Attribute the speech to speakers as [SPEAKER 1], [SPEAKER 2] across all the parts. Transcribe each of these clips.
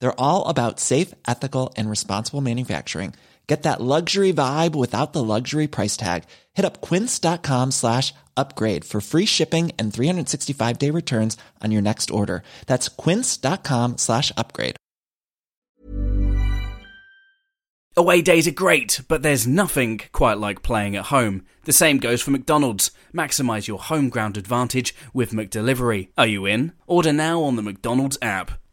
[SPEAKER 1] They're all about safe, ethical, and responsible manufacturing. Get that luxury vibe without the luxury price tag. Hit up quince.com slash upgrade for free shipping and 365 day returns on your next order. That's quince.com slash upgrade.
[SPEAKER 2] Away days are great, but there's nothing quite like playing at home. The same goes for McDonald's. Maximize your home ground advantage with McDelivery. Are you in? Order now on the McDonald's app.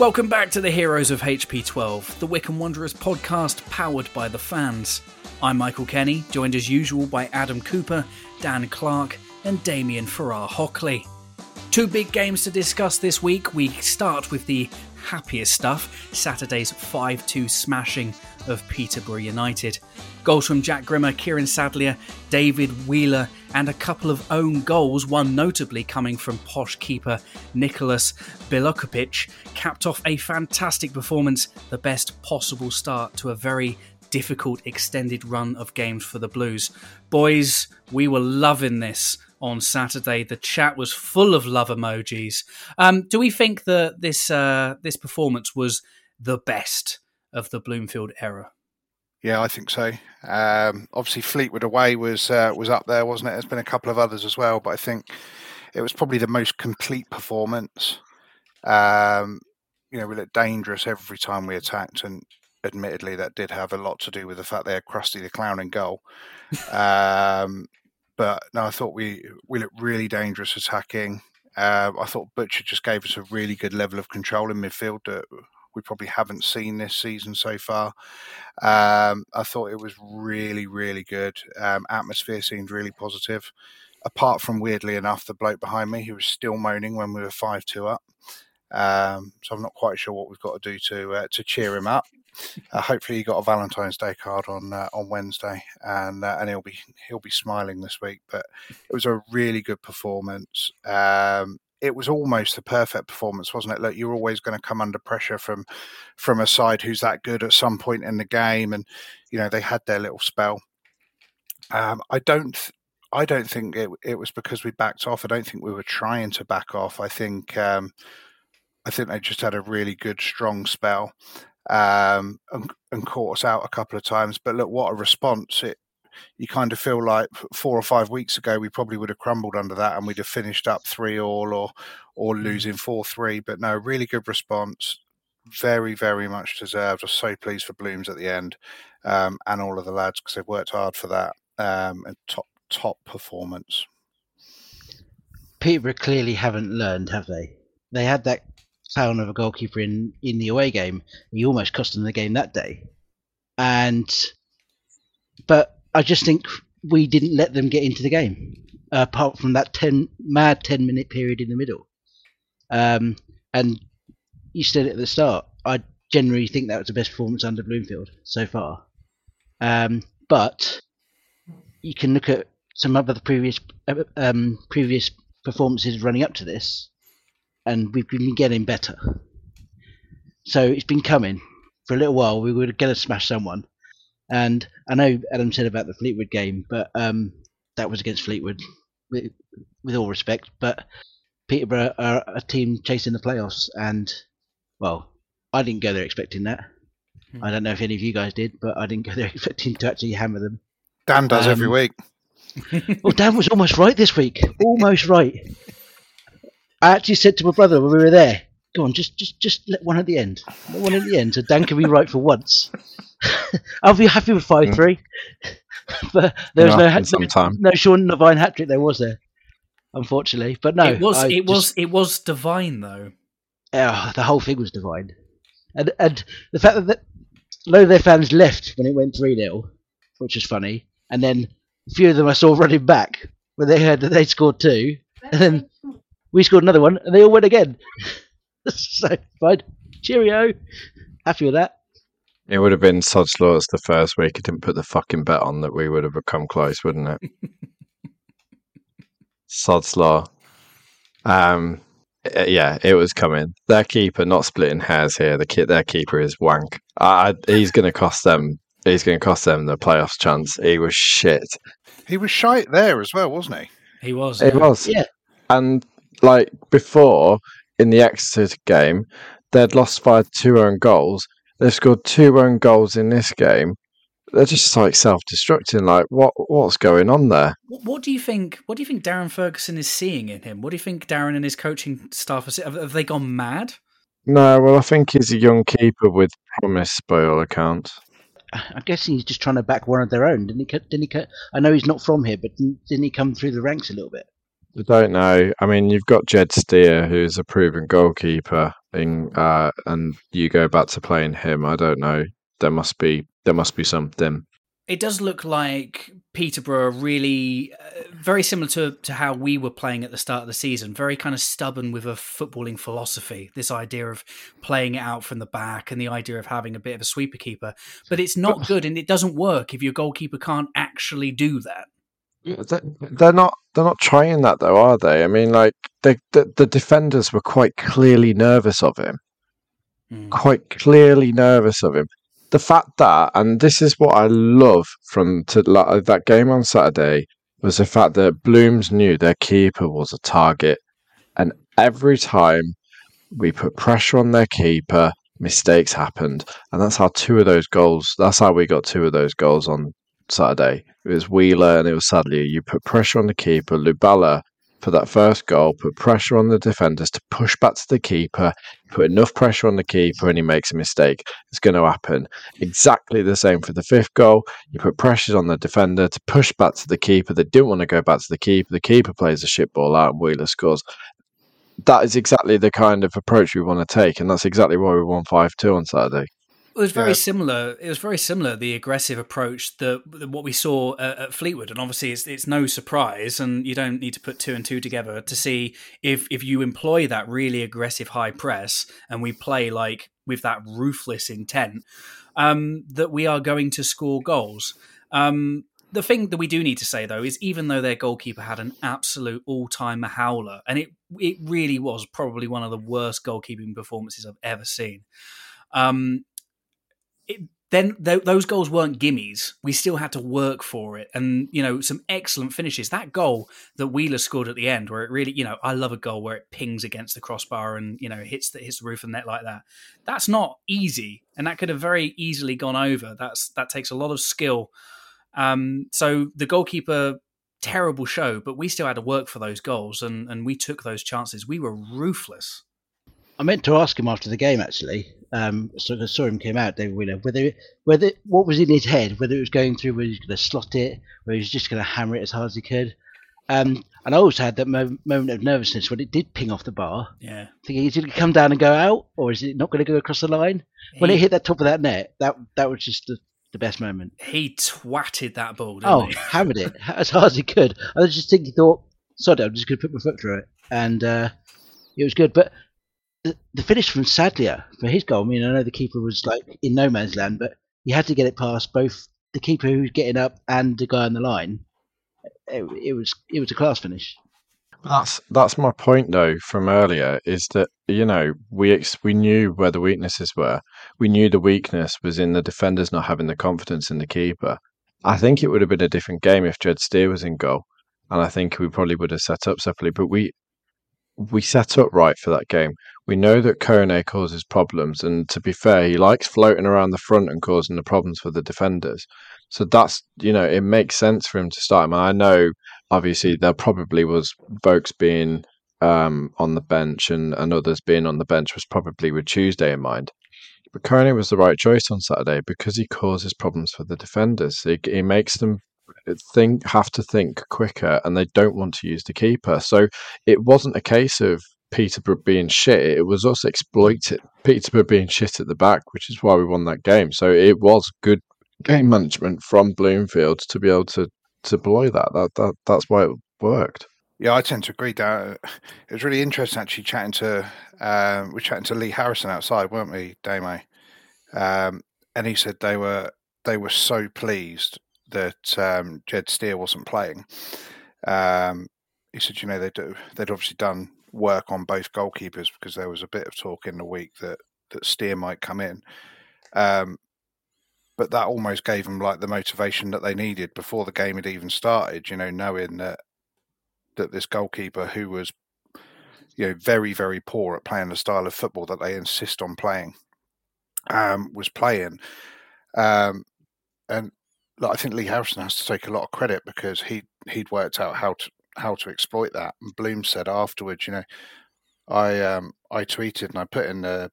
[SPEAKER 2] Welcome back to the Heroes of HP 12, the Wycombe Wanderers podcast powered by the fans. I'm Michael Kenny, joined as usual by Adam Cooper, Dan Clark, and Damien Farrar Hockley. Two big games to discuss this week. We start with the happiest stuff Saturday's 5 2 smashing of Peterborough United. Goals from Jack Grimmer, Kieran Sadlier, David Wheeler, and a couple of own goals, one notably coming from posh keeper Nicholas Bilokapic, capped off a fantastic performance, the best possible start to a very difficult extended run of games for the Blues. Boys, we were loving this on Saturday. The chat was full of love emojis. Um, do we think that this uh, this performance was the best of the Bloomfield era?
[SPEAKER 3] Yeah, I think so. Um, obviously, Fleetwood away was uh, was up there, wasn't it? There's been a couple of others as well, but I think it was probably the most complete performance. Um, you know, we looked dangerous every time we attacked, and admittedly, that did have a lot to do with the fact they had Krusty the Clown in goal. um, but no, I thought we we looked really dangerous attacking. Uh, I thought Butcher just gave us a really good level of control in midfield that we probably haven't seen this season so far. Um, I thought it was really, really good. Um, atmosphere seemed really positive. Apart from weirdly enough, the bloke behind me who was still moaning when we were five two up. Um, so I'm not quite sure what we've got to do to uh, to cheer him up. Uh, hopefully, he got a Valentine's Day card on uh, on Wednesday, and uh, and he'll be he'll be smiling this week. But it was a really good performance. Um, it was almost a perfect performance, wasn't it? Look, you're always going to come under pressure from from a side who's that good at some point in the game, and you know they had their little spell. Um, I don't. I don't think it, it was because we backed off. I don't think we were trying to back off. I think um, I think they just had a really good, strong spell um, and, and, caught us out a couple of times. But look, what a response! It you kind of feel like four or five weeks ago we probably would have crumbled under that and we'd have finished up three all or or mm. losing four three. But no, really good response. Very, very much deserved. I was so pleased for Blooms at the end um, and all of the lads because they've worked hard for that. Um, and top top performance.
[SPEAKER 4] Peterborough clearly haven't learned, have they? They had that clown of a goalkeeper in, in the away game. He almost cost them the game that day. And but I just think we didn't let them get into the game, uh, apart from that ten mad ten minute period in the middle. Um, and you said it at the start, I generally think that was the best performance under Bloomfield so far. Um, but you can look at some of the previous um, previous performances running up to this, and we've been getting better. So it's been coming for a little while. We were going to smash someone, and I know Adam said about the Fleetwood game, but um, that was against Fleetwood, with, with, all respect. But Peterborough are a team chasing the playoffs, and well, I didn't go there expecting that. Hmm. I don't know if any of you guys did, but I didn't go there expecting to actually hammer them.
[SPEAKER 3] Dan does um, every week.
[SPEAKER 4] well, Dan was almost right this week. Almost right. I actually said to my brother when we were there, Go on, just just just let one at the end. Let one at the end, so Dan can be right for once. I'll be happy with five three. but there was
[SPEAKER 5] It'll
[SPEAKER 4] no
[SPEAKER 5] happen
[SPEAKER 4] hat,
[SPEAKER 5] sometime.
[SPEAKER 4] no Sean Devine hat trick. There was there, unfortunately. But no,
[SPEAKER 2] it was
[SPEAKER 4] I
[SPEAKER 2] it
[SPEAKER 4] just-
[SPEAKER 2] was it was divine though.
[SPEAKER 4] Oh, the whole thing was divine, and and the fact that the, a lot of their fans left when it went three 0 which was funny, and then a few of them I saw running back when they heard that they scored two, and then we scored another one, and they all went again. so fine, cheerio, happy with that.
[SPEAKER 5] It would have been Sod's Laws the first week. He didn't put the fucking bet on that we would have become close, wouldn't it? Sod's Law. Um, uh, yeah, it was coming. Their keeper, not splitting hairs here. The kid, their keeper is wank. I, I- he's going to cost them. He's going to cost them the playoffs chance. He was shit.
[SPEAKER 3] He was shite there as well, wasn't he?
[SPEAKER 2] He was.
[SPEAKER 5] It
[SPEAKER 2] yeah.
[SPEAKER 5] was.
[SPEAKER 4] Yeah.
[SPEAKER 5] And like before in the Exeter game, they'd lost by two own goals. They've scored two own goals in this game. They're just like self-destructing. Like what? What's going on there?
[SPEAKER 2] What, what do you think? What do you think Darren Ferguson is seeing in him? What do you think Darren and his coaching staff are? Have, have they gone mad?
[SPEAKER 5] No, well, I think he's a young keeper with promise by all accounts.
[SPEAKER 4] I'm guessing he's just trying to back one of their own. Didn't he? co- Didn't he? I know he's not from here, but didn't, didn't he come through the ranks a little bit?
[SPEAKER 5] I don't know. I mean, you've got Jed Steer, who's a proven goalkeeper, in, uh, and you go back to playing him. I don't know. There must be there must be something.
[SPEAKER 2] It does look like Peterborough are really uh, very similar to, to how we were playing at the start of the season. Very kind of stubborn with a footballing philosophy. This idea of playing it out from the back and the idea of having a bit of a sweeper keeper. But it's not good and it doesn't work if your goalkeeper can't actually do that.
[SPEAKER 5] They- They're not. They're not trying that though, are they? I mean, like they, the the defenders were quite clearly nervous of him.
[SPEAKER 2] Mm.
[SPEAKER 5] Quite clearly nervous of him. The fact that, and this is what I love from to, like, that game on Saturday, was the fact that Blooms knew their keeper was a target, and every time we put pressure on their keeper, mistakes happened, and that's how two of those goals. That's how we got two of those goals on Saturday. It was Wheeler and it was Sadlier. You put pressure on the keeper. Lubala for that first goal put pressure on the defenders to push back to the keeper. Put enough pressure on the keeper and he makes a mistake. It's going to happen. Exactly the same for the fifth goal. You put pressures on the defender to push back to the keeper. They didn't want to go back to the keeper. The keeper plays a shit ball out and Wheeler scores. That is exactly the kind of approach we want to take, and that's exactly why we won five two on Saturday.
[SPEAKER 2] It was very
[SPEAKER 3] Yeah.
[SPEAKER 2] similar. It was very similar. The aggressive approach that what we saw at, at Fleetwood, and obviously it's it's no surprise, and you don't need to put two and two together to see if if you employ that really aggressive high press, and we play like with that ruthless intent, um, that we are going to score goals. Um, the thing that we do need to say though is even though their goalkeeper had an absolute all-time howler, and it it really was probably one of the worst goalkeeping performances I've ever seen. Um, it, then th- those goals weren't gimmies. We still had to work for it, and you know some excellent finishes. That goal that Wheeler scored at the end, where it really, you know, I love a goal where it pings against the crossbar and you know hits the hits the roof of the net like that. That's not easy, and that could have very easily gone over. That's that takes a lot of skill. Um, so the goalkeeper, terrible show, but we still had to work for those goals, and and we took those chances. We were ruthless.
[SPEAKER 4] I meant to ask him after the game actually. Um, so I saw him came out, David Wheeler. Whether whether what was in his head, whether it was going through, whether he was going to slot it, whether he was just going to hammer it as hard as he could. Um, and I also had that mo- moment of nervousness when it did ping off the bar,
[SPEAKER 2] Yeah,
[SPEAKER 4] thinking is it going to come down and go out, or is it not going to go across the line? When it hit that top of that net, that that was just the, the best moment.
[SPEAKER 2] he twatted that ball. Didn't
[SPEAKER 4] Oh,
[SPEAKER 2] he?
[SPEAKER 4] hammered it as hard as he could. I was just thinking, thought, it, I'm just going to put my foot through it, and uh, it was good. But the, finish from Sadlier for his goal. I mean, I know the keeper was like in no man's land, but he had to get it past both the keeper who was getting up and the guy on the line. It, it was it was a class finish.
[SPEAKER 5] That's that's my point though from earlier is that you know we ex- we knew where the weaknesses were. We knew the weakness was in the defenders not having the confidence in the keeper. I think it would have been a different game if Jed Steer was in goal, and I think we probably would have set up separately. But we we set up right for that game. We know that Kone causes problems, and to be fair, he likes floating around the front and causing the problems for the defenders. So that's you know it makes sense for him to start him. I know obviously there probably was Vokes being um, on the bench and, and others being on the bench was probably with Tuesday in mind. But Kone was the right choice on Saturday because he causes problems for the defenders. He, he makes them think have to think quicker, and they don't want to use the keeper. So it wasn't a case of Peterborough being shit. It was us exploiting Peterborough being shit at the back, which is why we won that game. So it was good game management from Bloomfield to be able to to blow that. That that that's why it worked.
[SPEAKER 3] Yeah, I tend to agree. Dan. It was really interesting actually chatting to um, we chatting to Lee Harrison outside, weren't we, Damo? Um, and he said they were they were so pleased that um, Jed Steer wasn't playing. Um, he said, you know, they'd they'd obviously done work on both goalkeepers because there was a bit of talk in the week that that Steer might come in. Um, but that almost gave them like the motivation that they needed before the game had even started. You know, knowing that that this goalkeeper who was you know very very poor at playing the style of football that they insist on playing um, was playing um, and like, I think Lee Harrison has to take a lot of credit because he he'd worked out how to how to exploit that and Bloom said afterwards you know I um, I tweeted and I put in the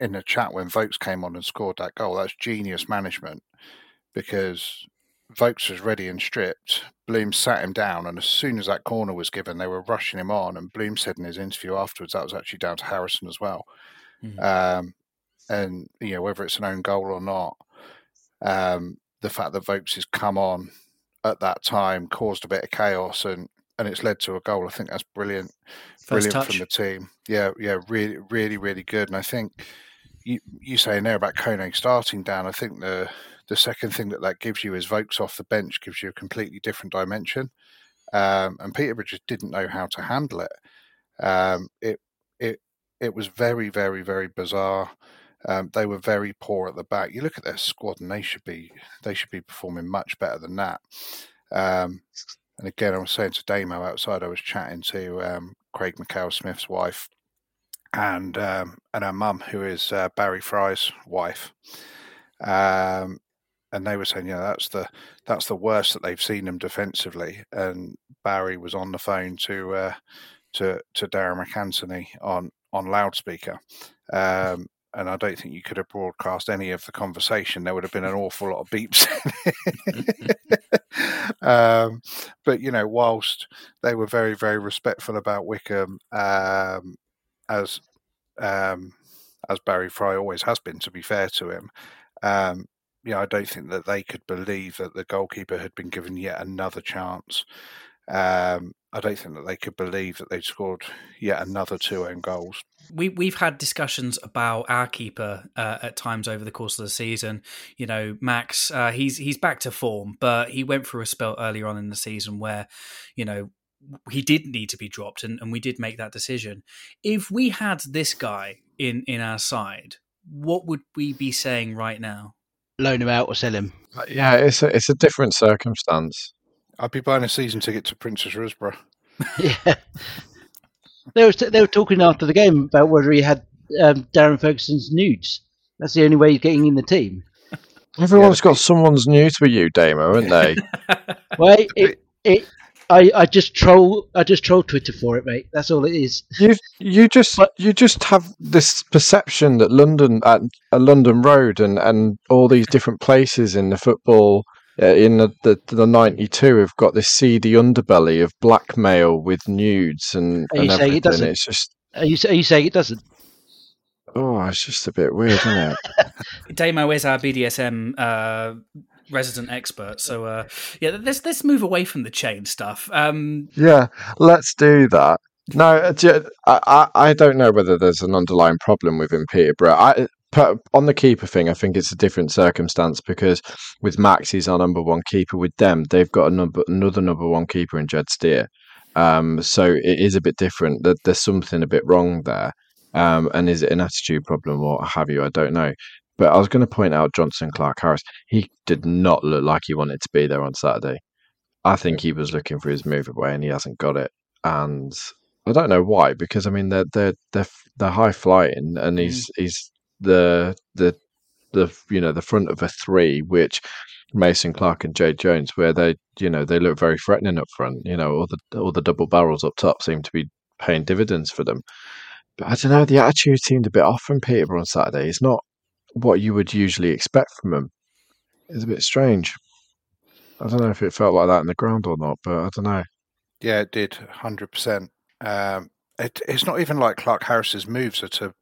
[SPEAKER 3] in the chat when Vokes came on and scored that goal that's genius management because Vokes was ready and stripped. Bloom sat him down, and as soon as that corner was given, they were rushing him on. And Bloom said in his interview afterwards that was actually down to Harrison as well. Mm-hmm. Um, and you know whether it's an own goal or not, um, the fact that Vokes has come on at that time caused a bit of chaos, and and it's led to a goal. I think that's brilliant, First brilliant touch. from the team. Yeah, yeah, really, really, really good. And I think you you saying there about Kone starting down. I think the the second thing that that gives you is Vokes off the bench gives you a completely different dimension. Um, and Peterborough just didn't know how to handle it. Um, it it it was very very very bizarre. Um, they were very poor at the back. You look at their squad, and they should be they should be performing much better than that. Um, and again, I was saying to Damo outside, I was chatting to um, Craig Mackail-Smith's wife and um, and her mum, who is uh, Barry Fry's wife. Um, and they were saying, yeah, that's the that's the worst that they've seen them defensively. And Barry was on the phone to uh, to to Darren MacAnthony on on loudspeaker. Um, and I don't think you could have broadcast any of the conversation. There would have been an awful lot of beeps. um, but you know, whilst they were very, very respectful about Wycombe, um, as um, as Barry Fry always has been, to be fair to him, um, I don't think that they could believe that the goalkeeper had been given yet another chance. Um, I don't think that they could believe that they'd scored yet another two own goals.
[SPEAKER 2] We we've had discussions about our keeper uh, at times over the course of the season. You know, Max, uh, he's he's back to form, but he went through a spell earlier on in the season where, you know, he did need to be dropped, and, and we did make that decision. If we had this guy in in our side, what would we be saying right now?
[SPEAKER 4] loan him out or sell him.
[SPEAKER 5] Uh, yeah, it's a, it's a different circumstance.
[SPEAKER 3] I'd be buying a season ticket to Princes Risborough.
[SPEAKER 4] yeah, they were they were talking after the game about whether he had um, Darren Ferguson's nudes. That's the only way he's getting in the team.
[SPEAKER 5] Everyone's yeah. got someone's nudes for you, Damo, haven't they?
[SPEAKER 4] well, it, it, I, I just troll I just troll Twitter for it, mate. That's all it is.
[SPEAKER 5] You you just but, you just have this perception that London at a London Road and, and all these different places in the football in the, the the ninety two have got this seedy underbelly of blackmail with nudes and,
[SPEAKER 4] are and
[SPEAKER 5] everything.
[SPEAKER 4] It doesn't?
[SPEAKER 5] It's just
[SPEAKER 4] are you are you saying it doesn't?
[SPEAKER 5] Oh, it's just a bit weird, isn't
[SPEAKER 2] it? Damo is our BDSM uh, resident expert. So uh, yeah, let's let's move away from the chain stuff. Um,
[SPEAKER 5] yeah, let's do that. No, uh, I, I don't know whether there's an underlying problem within Peterborough. I, on the keeper thing, I think it's a different circumstance because with Max, he's our number one keeper. With them, they've got a number, another number one keeper in Jed Steer. Um, so it is a bit different. That there's something a bit wrong there. Um, and is it an attitude problem or have you? I don't know. But I was going to point out Jonson Clarke-Harris. He did not look like he wanted to be there on Saturday. I think he was looking for his move away and he hasn't got it. And I don't know why, because I mean they're they're they're, they're high flying, and he's mm. he's the the the you know the front of a three, which Mason Clark and Jay Jones, where they you know they look very threatening up front. You know, all the all the double barrels up top seem to be paying dividends for them. But I don't know, the attitude seemed a bit off from Peterborough on Saturday. It's not what you would usually expect from them. It's a bit strange. I don't know if it felt like that in the ground or not, but I don't know.
[SPEAKER 3] Yeah, it did, hundred percent. Um, It, it's not even like Clarke-Harris's moves are to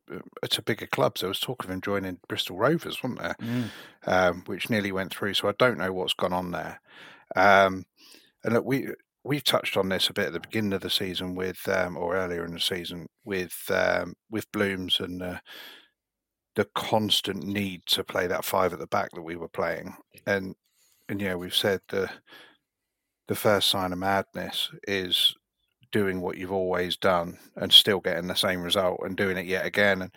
[SPEAKER 3] are to bigger clubs. There was talk of him joining Bristol Rovers, wasn't there?
[SPEAKER 2] Mm.
[SPEAKER 3] Um, which nearly went through. So I don't know what's gone on there. Um, and look, we we touched on this a bit at the beginning of the season with, um, or earlier in the season with um, with Blooms and uh, the constant need to play that five at the back that we were playing, and and yeah, we've said the the first sign of madness is doing what you've always done and still getting the same result and doing it yet again. And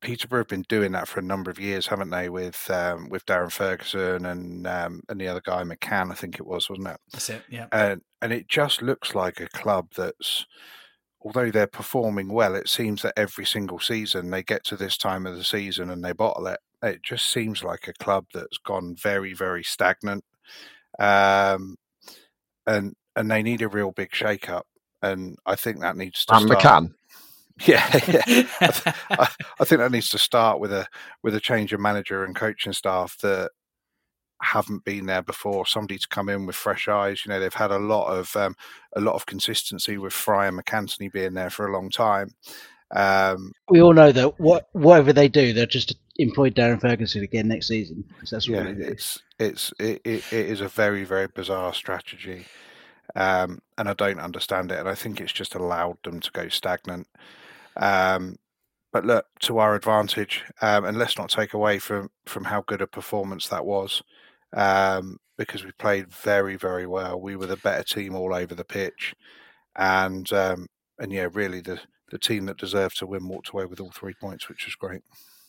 [SPEAKER 3] Peterborough have been doing that for a number of years, haven't they? With um, with Darren Ferguson and um, and the other guy McCann, I think it was, wasn't it?
[SPEAKER 2] That's it. Yeah.
[SPEAKER 3] And and it just looks like a club that's, although they're performing well, it seems that every single season they get to this time of the season and they bottle it. It just seems like a club that's gone very very stagnant. Um, and and they need a real big shake up and I think that needs to
[SPEAKER 5] And
[SPEAKER 3] start.
[SPEAKER 5] McCann.
[SPEAKER 3] Yeah, yeah. I, th- I, I think that needs to start with a with a change of manager and coaching staff that haven't been there before. Somebody to come in with fresh eyes. You know, they've had a lot of um, a lot of consistency with Fry and MacAnthony being there for a long time. Um,
[SPEAKER 4] We all know that what whatever they do, they'll just employ Darren Ferguson again next season. that's what
[SPEAKER 3] yeah,
[SPEAKER 4] they
[SPEAKER 3] it's it's it, it, it is a very very bizarre strategy, um, and I don't understand it. And I think it's just allowed them to go stagnant. Um, but look, to our advantage, um, and let's not take away from from how good a performance that was, um, because we played very very well. We were the better team all over the pitch, and um, and yeah, really the the team that deserved to win walked away with all three points, which was great.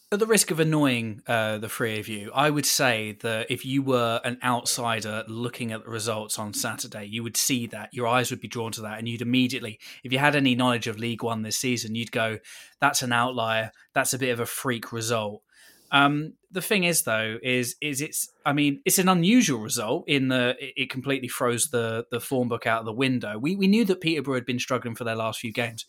[SPEAKER 2] At the risk of annoying uh, the three of you, I would say that if you were an outsider looking at the results on Saturday, you would see that your eyes would be drawn to that, and you'd immediately, if you had any knowledge of League One this season, you'd go, "That's an outlier. That's a bit of a freak result." Um, the thing is, though, is is it's I mean it's an unusual result in the it- completely throws the the form book out of the window. We we knew that Peterborough had been struggling for their last few games,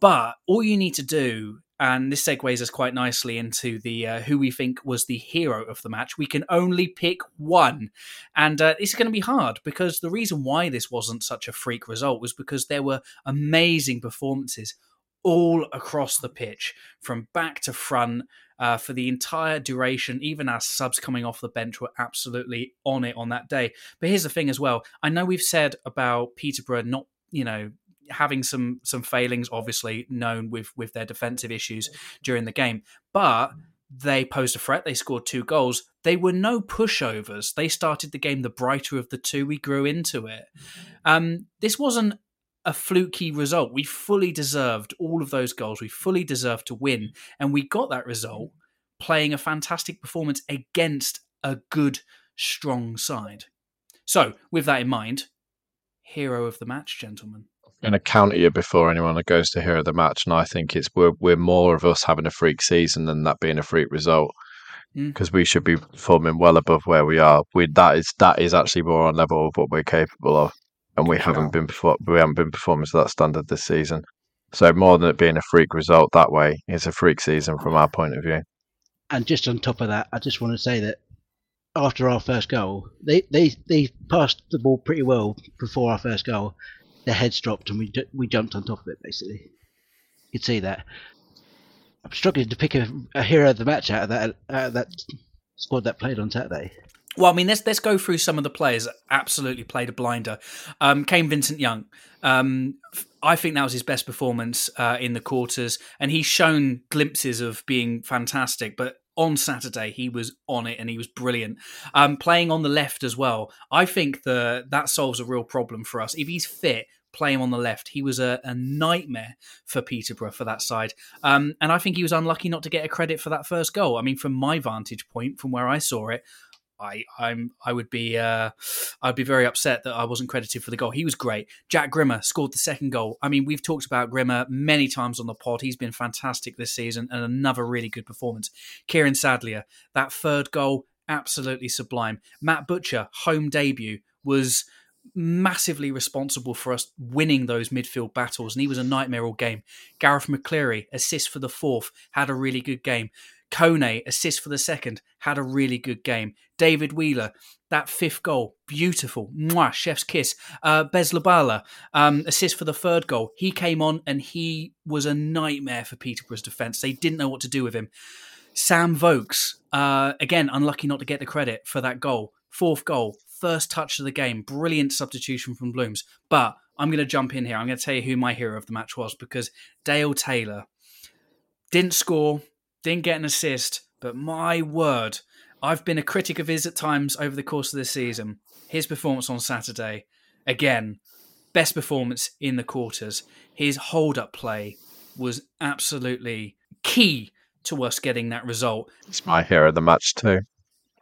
[SPEAKER 2] but all you need to do, and this segues us quite nicely into the uh, who we think was the hero of the match. We can only pick one, and uh, it's going to be hard because the reason why this wasn't such a freak result was because there were amazing performances all across the pitch from back to front uh, for the entire duration. Even our subs coming off the bench were absolutely on it on that day. But here's the thing as well. I know we've said about Peterborough not, you know, having some some failings, obviously known with with their defensive issues during the game, but they posed a threat. They scored two goals. They were no pushovers. They started the game the brighter of the two. We grew into it. Um, this wasn't a fluky result. We fully deserved all of those goals. We fully deserved to win. And we got that result playing a fantastic performance against a good, strong side. So, with that in mind, hero of the match, gentlemen.
[SPEAKER 5] Going to counter you before anyone goes to hear the match, and I think it's we're we're more of us having a freak season than that being a freak result
[SPEAKER 2] Mm.
[SPEAKER 5] because we should be performing well above where we are. We that is that is actually more on level of what we're capable of, and we haven't been perfor- we haven't been performing to that standard this season. So more than it being a freak result that way, it's a freak season from our point of view.
[SPEAKER 4] And just on top of that, I just want to say that after our first goal, they they, they passed the ball pretty well before our first goal. Their heads dropped and we we jumped on top of it. Basically, you could see that. I'm struggling to pick a, a hero of the match out of that out of that squad that played on Saturday.
[SPEAKER 2] Well, I mean, let's let's go through some of the players that absolutely played a blinder. Um, Kane Vincent Young, um, I think that was his best performance uh, in the quarters, and he's shown glimpses of being fantastic. But on Saturday, he was on it and he was brilliant. Um, playing on the left as well, I think the that solves a real problem for us. If he's fit, play him on the left. He was a, a nightmare for Peterborough for that side, um, and I think he was unlucky not to get a credit for that first goal. I mean, from my vantage point, from where I saw it. I I'm I would be uh, I'd be very upset that I wasn't credited for the goal. He was great. Jack Grimmer scored the second goal. I mean, we've talked about Grimmer many times on the pod. He's been fantastic this season and another really good performance. Kieran Sadlier, that third goal, absolutely sublime. Matt Butcher, home debut, was massively responsible for us winning those midfield battles, and he was a nightmare all game. Garath McCleary, assist for the fourth, had a really good game. Kone, assist for the second, had a really good game. David Wheeler, that fifth goal, beautiful. Mwah, chef's kiss. Uh, Bez Lubala, um, assist for the third goal. He came on and he was a nightmare for Peterborough's defence. They didn't know what to do with him. Sam Vokes, uh, again, unlucky not to get the credit for that goal. Fourth goal, first touch of the game, brilliant substitution from Blooms. But I'm going to jump in here. I'm going to tell you who my hero of the match was because Dale Taylor didn't score, didn't get an assist, but my word, I've been a critic of his at times over the course of this season. His performance on Saturday, again, best performance in the quarters. His hold up play was absolutely key to us getting that result.
[SPEAKER 5] It's my hero of the match too.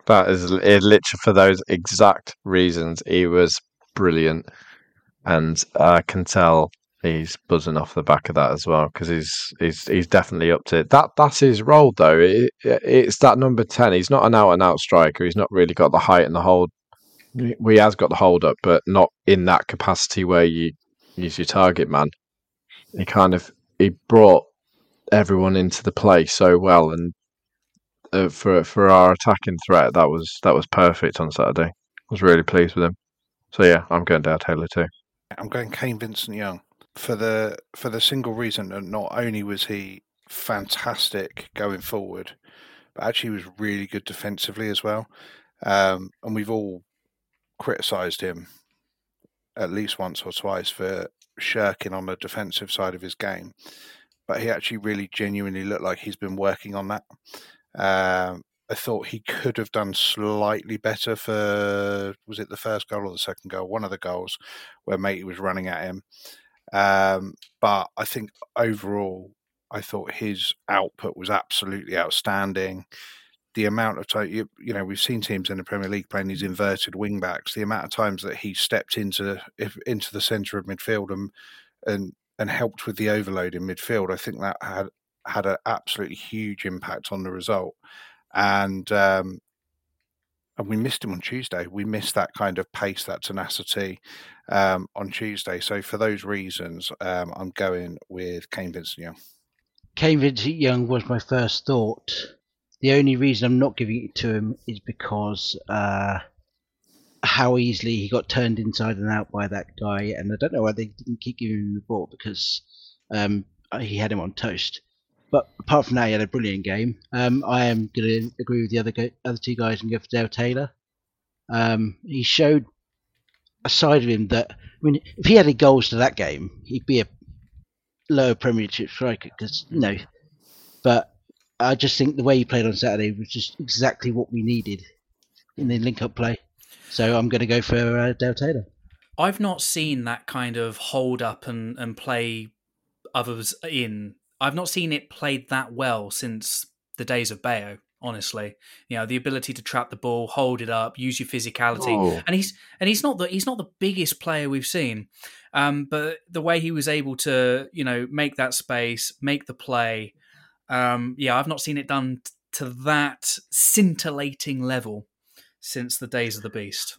[SPEAKER 5] That is it, literally for those exact reasons. He was brilliant, and I can tell he's buzzing off the back of that as well because he's he's he's definitely up to it. That that's his role though. It, it's that number ten. He's not an out and out striker. He's not really got the height and the hold. He has got the hold up, but not in that capacity where you use your target man. He kind of he brought everyone into the play so well, and uh, for for our attacking threat, that was that was perfect on Saturday. I was really pleased with him. So yeah, I'm going Dale Taylor too.
[SPEAKER 3] I'm going Kane Vincent Young for the for the single reason that not only was he fantastic going forward, but actually was really good defensively as well. Um, and we've all criticised him at least once or twice for shirking on the defensive side of his game, but he actually really genuinely looked like he's been working on that. Um, I thought he could have done slightly better for was it the first goal or the second goal? One of the goals where Matey was running at him. Um, but I think overall, I thought his output was absolutely outstanding. The amount of time, you, you, know, we've seen teams in the Premier League playing these inverted wing backs. The amount of times that he stepped into if, into the centre of midfield and and and helped with the overload in midfield, I think that had had an absolutely huge impact on the result. And um, and we missed him on Tuesday. We missed that kind of pace, that tenacity um, on Tuesday. So for those reasons, um, I'm going with Kane Vincent Young.
[SPEAKER 4] Kane Vincent Young was my first thought. The only reason I'm not giving it to him is because uh, how easily he got turned inside and out by that guy, and I don't know why they didn't keep giving him the ball because um, he had him on toast. But apart from that, he had a brilliant game. Um, I am going to agree with the other go- other two guys and go for Dale Taylor. Um, he showed a side of him that I mean, if he had any goals to that game, he'd be a lower Premiership striker. Because you know, but I just think the way he played on Saturday was just exactly what we needed in the link-up play. So I'm going to go for uh, Dale Taylor.
[SPEAKER 2] I've not seen that kind of hold up and, and play others in I've not seen it played that well since the days of Bayo. Honestly, you know the ability to trap the ball, hold it up, use your physicality, oh. and he's and he's not the he's not the biggest player we've seen, um, but the way he was able to you know make that space, make the play, um, yeah, I've not seen it done t- to that scintillating level since the days of the beast.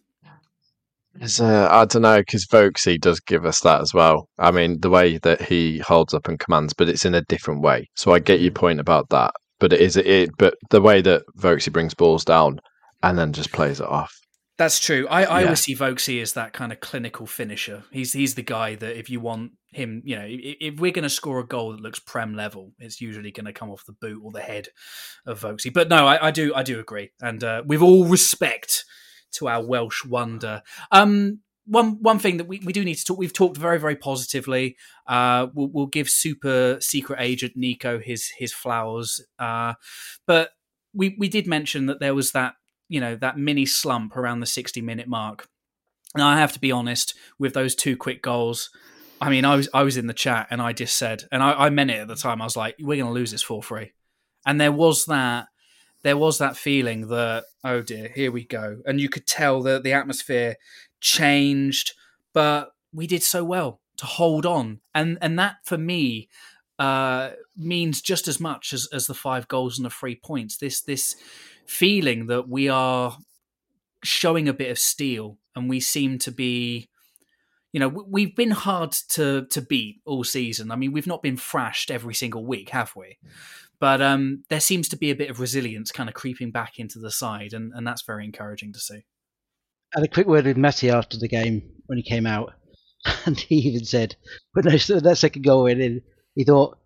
[SPEAKER 5] Uh, I don't know because Vokesy does give us that as well. I mean, the way that he holds up and commands, but it's in a different way. So I get your point about that, but it is it. But the way that Vokesy brings balls down and then just plays it off.
[SPEAKER 2] That's true. I, I yeah. always see Vokesy as that kind of clinical finisher. He's he's the guy that if you want him, you know, if, if we're going to score a goal that looks prem level, it's usually going to come off the boot or the head of Vokesy. But no, I, I do I do agree, and uh, with all respect to our Welsh wonder. Um, one one thing that we, we do need to talk. We've talked very very positively. Uh, we'll, we'll give super secret agent Nico his his flowers. Uh, but we we did mention that there was that you know that mini slump around the sixty minute mark. And I have to be honest with those two quick goals. I mean, I was I was in the chat and I just said, and I, I meant it at the time. I was like, "We're going to lose this four three," and there was that there was that feeling that oh dear, here we go, and you could tell that the atmosphere changed, but we did so well to hold on, and and that for me uh, means just as much as as the five goals and the three points. This this feeling that we are showing a bit of steel, and we seem to be you know, we've been hard to to beat all season. I mean, we've not been thrashed every single week, have we? But um, there seems to be a bit of resilience kind of creeping back into the side, and, and that's very encouraging to see.
[SPEAKER 4] I had a quick word with Matty after the game when he came out, and he even said, when that second goal went in, he thought,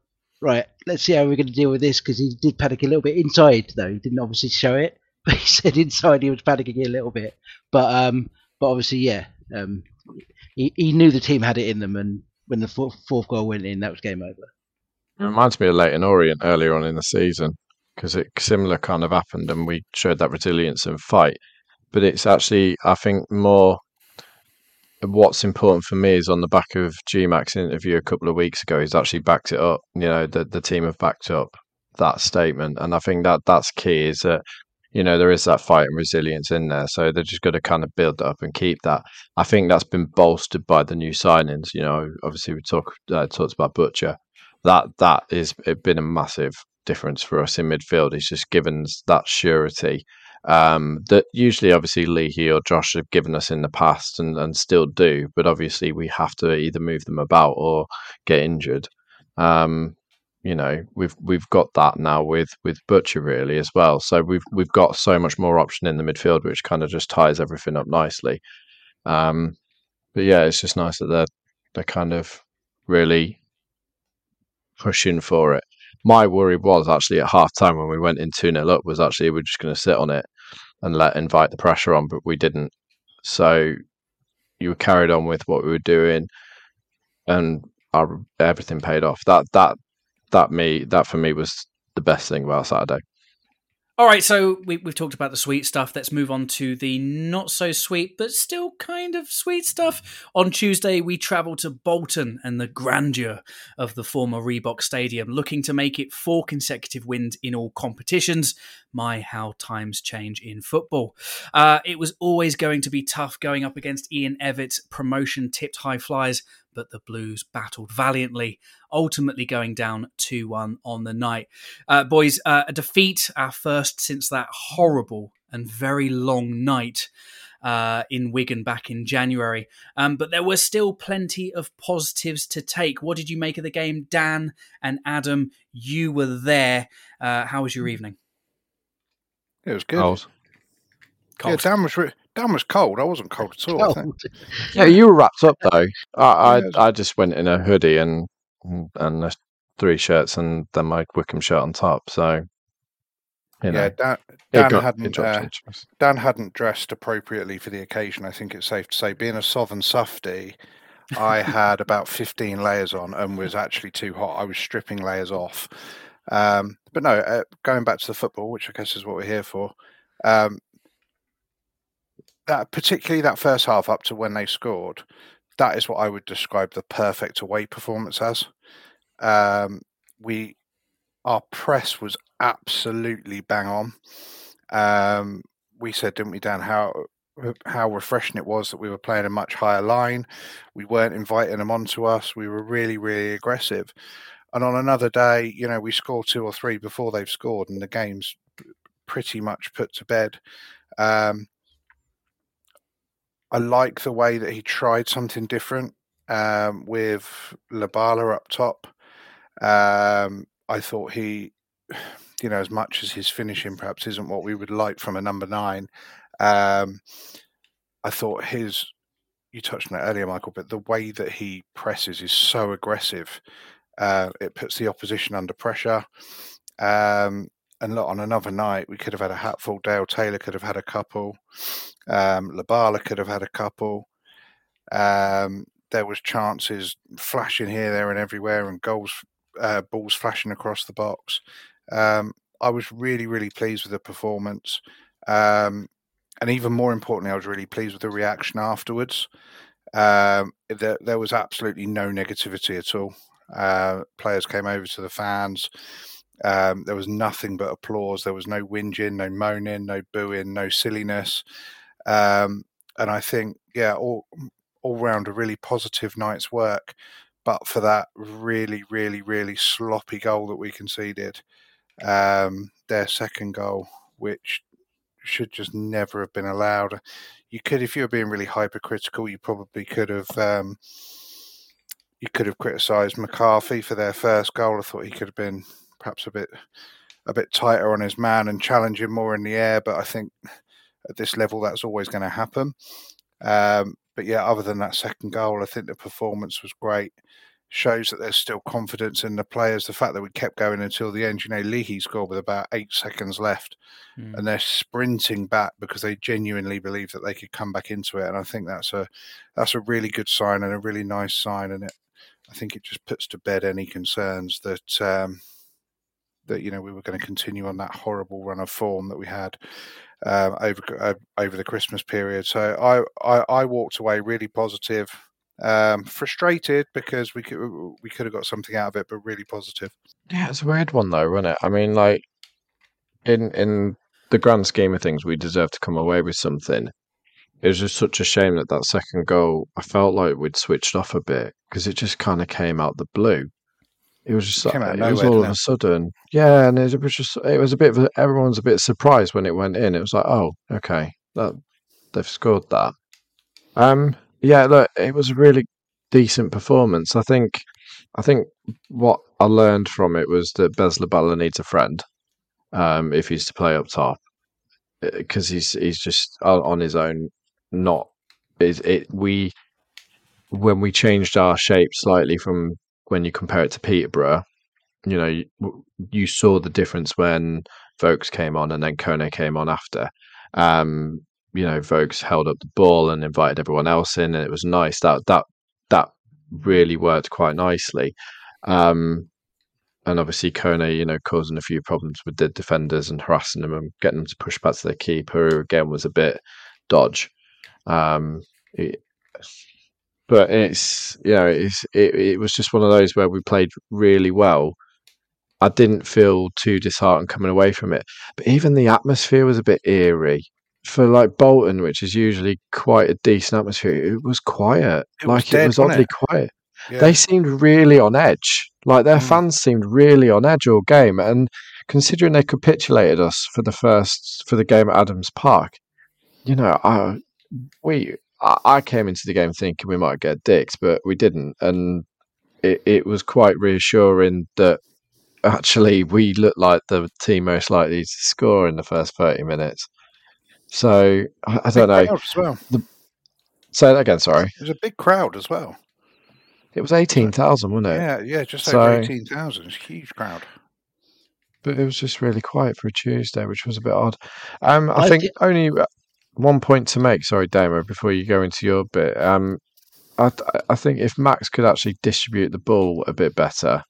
[SPEAKER 4] right, let's see how we're going to deal with this because he did panic a little bit inside, though. He didn't obviously show it, but he said inside he was panicking a little bit. But um, but obviously, yeah, um, he, he knew the team had it in them, and when the fourth, fourth goal went in, that was game over.
[SPEAKER 5] It reminds me of Leyton Orient earlier on in the season because it similar kind of happened, and we showed that resilience and fight. But it's actually, I think, more what's important for me is on the back of GMAC's interview a couple of weeks ago, he's actually backed it up. You know, the the team have backed up that statement, and I think that that's key. Is that you know there is that fight and resilience in there, so they're just going to kind of build up and keep that. I think that's been bolstered by the new signings. You know, obviously we talk uh, talked about Butcher. That that is been a massive difference for us in midfield. He's just given that surety um, that usually, obviously, Leahy or Josh have given us in the past and, and still do. But obviously, we have to either move them about or get injured. Um, you know, we've we've got that now with with Butcher really as well. So we've we've got so much more option in the midfield, which kind of just ties everything up nicely. Um, but yeah, it's just nice that they're they're kind of really pushing for it. My worry was actually at half time when we went in 2 0 up was actually we're just going to sit on it and let invite the pressure on, but we didn't. So you were carried on with what we were doing, and our, everything paid off. That that that me that for me was the best thing about Saturday.
[SPEAKER 2] All right, so we, have talked about the sweet stuff. Let's move on to the not so sweet, but still kind of sweet stuff. On Tuesday, we travel to Bolton and the grandeur of the former Reebok Stadium, looking to make it four consecutive wins in all competitions. My, how times change in football. Uh, it was always going to be tough going up against Ian Evatt's promotion tipped high flyers but the Blues battled valiantly, ultimately going down 2 1 on the night. Uh, boys, uh, a defeat, our first since that horrible and very long night. Uh, in Wigan back in January. Um, but there were still plenty of positives to take. What did you make of the game, Dan and Adam? You were there. Uh, how was your evening?
[SPEAKER 3] It was good. Cold. Yeah, Dan was re- Dan was cold. I wasn't cold at all. Cold.
[SPEAKER 5] Yeah, you were wrapped up though. I, I I just went in a hoodie and and three shirts and then my Wycombe shirt on top. So
[SPEAKER 3] you know, yeah, Dan, Dan got, hadn't uh, Dan hadn't dressed appropriately for the occasion. I think it's safe to say, being a Southern softy, I had about fifteen layers on and was actually too hot. I was stripping layers off. Um, but no, uh, going back to the football, which I guess is what we're here for. Um, that particularly that first half up to when they scored, that is what I would describe the perfect away performance as. Um, we our press was absolutely bang on. Um, we said, didn't we, Dan, how how refreshing it was that we were playing a much higher line. We weren't inviting them onto us. We were really, really aggressive. And on another day, you know, we score two or three before they've scored, and the game's pretty much put to bed. Um, I like the way that he tried something different um, with Lubala up top. Um, I thought he, you know, as much as his finishing perhaps isn't what we would like from a number nine, um, I thought his, you touched on it earlier, Michael, but the way that he presses is so aggressive. Uh, it puts the opposition under pressure. Um, and look, on another night, we could have had a hatful. Dale Taylor could have had a couple. Um, Lubala could have had a couple. Um, there was chances flashing here, there, and everywhere, and goals, uh, balls flashing across the box. Um, I was really, really pleased with the performance, um, and even more importantly, I was really pleased with the reaction afterwards. Um, there, there, was absolutely no negativity at all. Uh, players came over to the fans. Um, there was nothing but applause. There was no whinging, no moaning, no booing, no silliness. Um, and I think, yeah, all all round a really positive night's work. But for that really, really, really sloppy goal that we conceded, um, their second goal, which should just never have been allowed. You could, if you were being really hypercritical, you probably could have. Um, you could have criticised McCarthy for their first goal. I thought he could have been perhaps a bit a bit tighter on his man and challenging more in the air. But I think at this level, that's always going to happen. Um, but yeah, other than that second goal, I think the performance was great. Shows that there's still confidence in the players. The fact that we kept going until the end. You know, Leahy scored with about eight seconds left, mm. and they're sprinting back because they genuinely believe that they could come back into it. And I think that's a that's a really good sign and a really nice sign. And it, I think it just puts to bed any concerns that um, that you know we were going to continue on that horrible run of form that we had um, over uh, over the Christmas period. So I, I, I walked away really positive, um, frustrated because we could we could have got something out of it, but really positive.
[SPEAKER 5] Yeah, it's a weird one though, wasn't it? I mean, like in in the grand scheme of things, we deserve to come away with something. It was just such a shame that that second goal. I felt like we'd switched off a bit because it just kind of came out the blue. It was just it, it was all of a sudden, yeah, and it was just it was a bit of a, everyone's a bit surprised when it went in. It was like, oh, okay, that they've scored that. Um, yeah, look, it was a really decent performance. I think, I think what I learned from it was that Bez Lubala needs a friend, um, if he's to play up top, because uh, he's he's just on his own. Not is it we when we changed our shape slightly from when you compare it to Peterborough, you know, you, you saw the difference when Vokes came on and then Kone came on after. Um, you know, Vokes held up the ball and invited everyone else in, and it was nice. That that that really worked quite nicely. Um, and obviously Kone, you know, causing a few problems with the defenders and harassing them and getting them to push back to their keeper, who again was a bit dodge. Um, it, but it's you know it's it, it was just one of those where we played really well. I didn't feel too disheartened coming away from it, but even the atmosphere was a bit eerie for like Bolton, which is usually quite a decent atmosphere. It was quiet,
[SPEAKER 3] it
[SPEAKER 5] like
[SPEAKER 3] was dead,
[SPEAKER 5] it was oddly
[SPEAKER 3] it?
[SPEAKER 5] quiet.
[SPEAKER 3] Yeah.
[SPEAKER 5] They seemed really on edge. Like their
[SPEAKER 3] Mm.
[SPEAKER 5] fans seemed really on edge all game, and considering they capitulated us for the first for the game at Adams Park, you know, I we I, I came into the game thinking we might get dicks, but we didn't, and it, it was quite reassuring that actually we looked like the team most likely to score in the first thirty minutes. So I, I don't know.
[SPEAKER 3] crowd as well.
[SPEAKER 5] Say that again. Sorry,
[SPEAKER 3] It was a big crowd as well.
[SPEAKER 5] it was eighteen thousand, wasn't it?
[SPEAKER 3] Yeah, yeah, just
[SPEAKER 5] So-
[SPEAKER 3] over eighteen thousand. It's a huge crowd.
[SPEAKER 5] but it was just really quiet for a Tuesday, which was a bit odd. Um, I,
[SPEAKER 4] I
[SPEAKER 5] think
[SPEAKER 4] di-
[SPEAKER 5] only one point to make. Sorry, Damo, before you go into your bit. Um, I I think if Max could actually distribute the ball a bit better,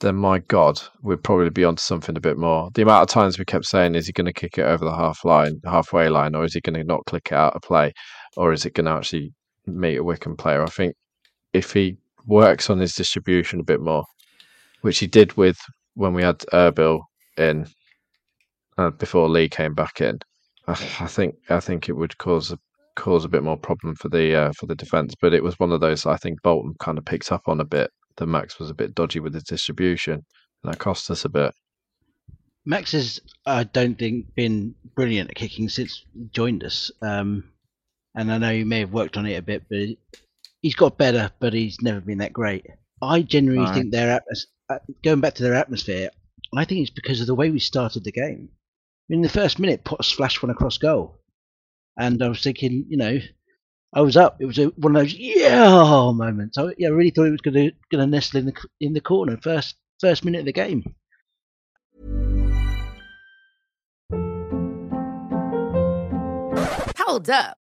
[SPEAKER 5] then my God, we'd probably be onto something a bit more. The amount of times we kept saying, "Is he going to kick it over the half line, halfway line, or is he going to not click it out of play, or is it going to actually meet a Wycombe player?" I think if he works on his distribution a bit more, which he did with when we had Erbil in uh, before Lee came back in, I, I think I think it would cause a cause a bit more problem for the uh, for the defense. But it was one of those I think Bolton kind of picked up on a bit. That Max was a bit dodgy with his distribution, and that cost us a bit.
[SPEAKER 4] Max has, I don't think, been brilliant at kicking since he joined us. Um, and I know he may have worked on it a bit, but he's got better, but he's never been that great. I genuinely
[SPEAKER 5] Right.
[SPEAKER 4] think their atmos- uh, going back to their atmosphere, I think it's because of the way we started the game. In the first minute, Potts flashed one across goal, and I was thinking, you know, I was up. It was a, one of those yeah moments. I, yeah, I really thought it was going to nestle in the in the corner first first minute of the game.
[SPEAKER 6] Hold up.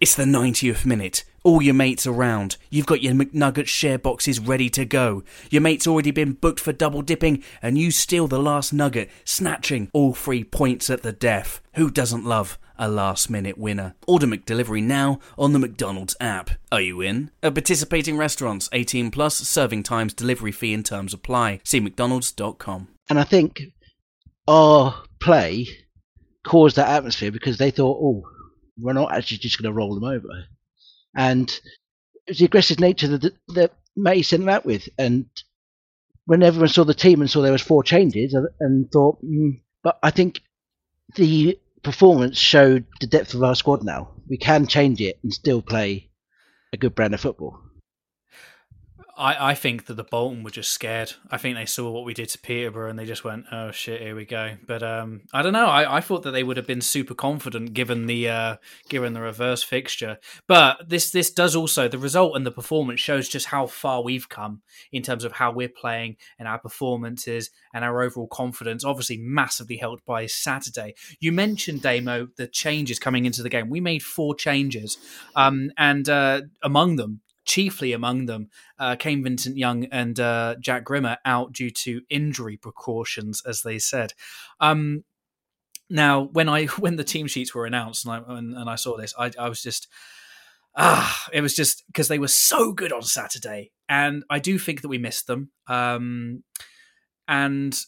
[SPEAKER 2] It's the 90th minute. All your mates around. You've got your McNugget share boxes ready to go. Your mate's already been booked for double dipping, and you steal the last nugget, snatching all three points at the death. Who doesn't love a last minute winner. Order McDelivery now on the McDonald's app. Are you in? At participating restaurants, 18 plus, serving times, delivery fee and terms apply. See McDonald's.com.
[SPEAKER 4] And I think our play caused that atmosphere because they thought, oh, we're not actually just going to roll them over. And it was the aggressive nature that, that May sent them out with. And when everyone saw the team and saw there was four changes and, and thought, mm, but I think the performance showed the depth of our squad now. We can change it and still play a good brand of football.
[SPEAKER 2] I, I think that the Bolton were just scared. I think they saw what we did to Peterborough and they just went, "Oh shit, here we go." But um, I don't know. I, I thought that they would have been super confident given the uh, given the reverse fixture. But this this does also the result and the performance shows just how far we've come in terms of how we're playing and our performances and our overall confidence. Obviously, massively helped by Saturday. You mentioned Damo the changes coming into the game. We made four changes, um, and uh, among them chiefly among them uh, Kane Vincent Young and uh, Jack Grimmer out due to injury precautions, as they said. Um, now, when I when the team sheets were announced and I, and, and I saw this, I, I was just ah, it was just because they were so good on Saturday, and I do think that we missed them. Um, and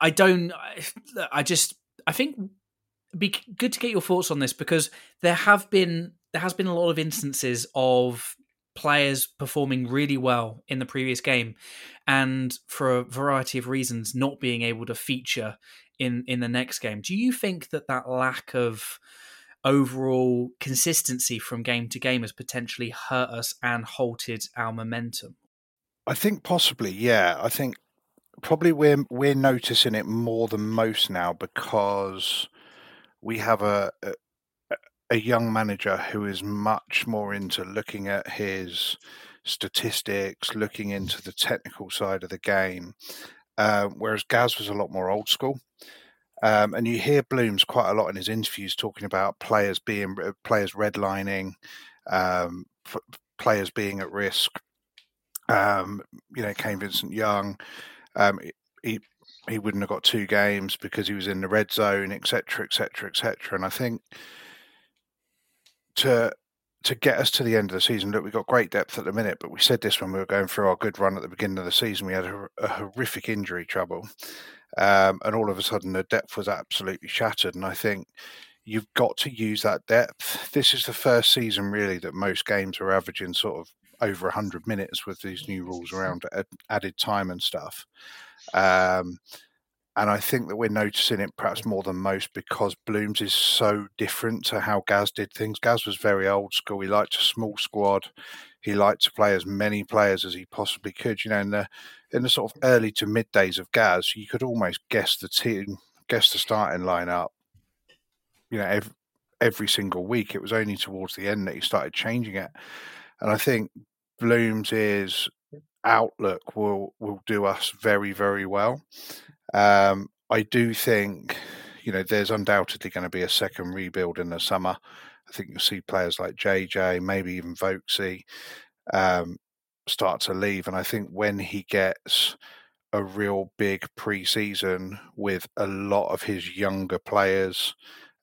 [SPEAKER 2] I don't. I, I just. I think be good to get your thoughts on this because there have been there has been a lot of instances of players performing really well in the previous game and for a variety of reasons not being able to feature in in the next game. Do you think that that lack of overall consistency from game to game has potentially hurt us and halted our momentum?
[SPEAKER 3] I think possibly yeah. I think probably we're we're noticing it more than most now because we have a, a a young manager who is much more into looking at his statistics, looking into the technical side of the game, uh, whereas Gaz was a lot more old school. Um, and you hear Blooms quite a lot in his interviews talking about players being uh, players redlining, um, f- players being at risk. Um, you know, Kane Vincent Young, um, he he wouldn't have got two games because he was in the red zone, etc., etc., etc. And I think to to get us to the end of the season, look, we've got great depth at the minute, but we said this when we were going through our good run at the beginning of the season. We had a, a horrific injury trouble, um, and all of a sudden the depth was absolutely shattered. And I think you've got to use that depth. This is the first season, really, that most games are averaging sort of over 100 minutes with these new rules around added time and stuff. Um, and I think that we're noticing it perhaps more than most because Blooms is so different to how Gaz did things. Gaz was very old school. He liked a small squad. He liked to play as many players as he possibly could. You know, in the in the sort of early to mid days of Gaz, you could almost guess the team, guess the starting lineup. You know, every, every single week. It was only towards the end that he started changing it, and I think Blooms is outlook will will do us very very well. Um, I do think, you know, there's undoubtedly going to be a second rebuild in the summer. I think you'll see players like JJ, maybe even Vokesy, um, start to leave. And I think when he gets a real big pre-season with a lot of his younger players,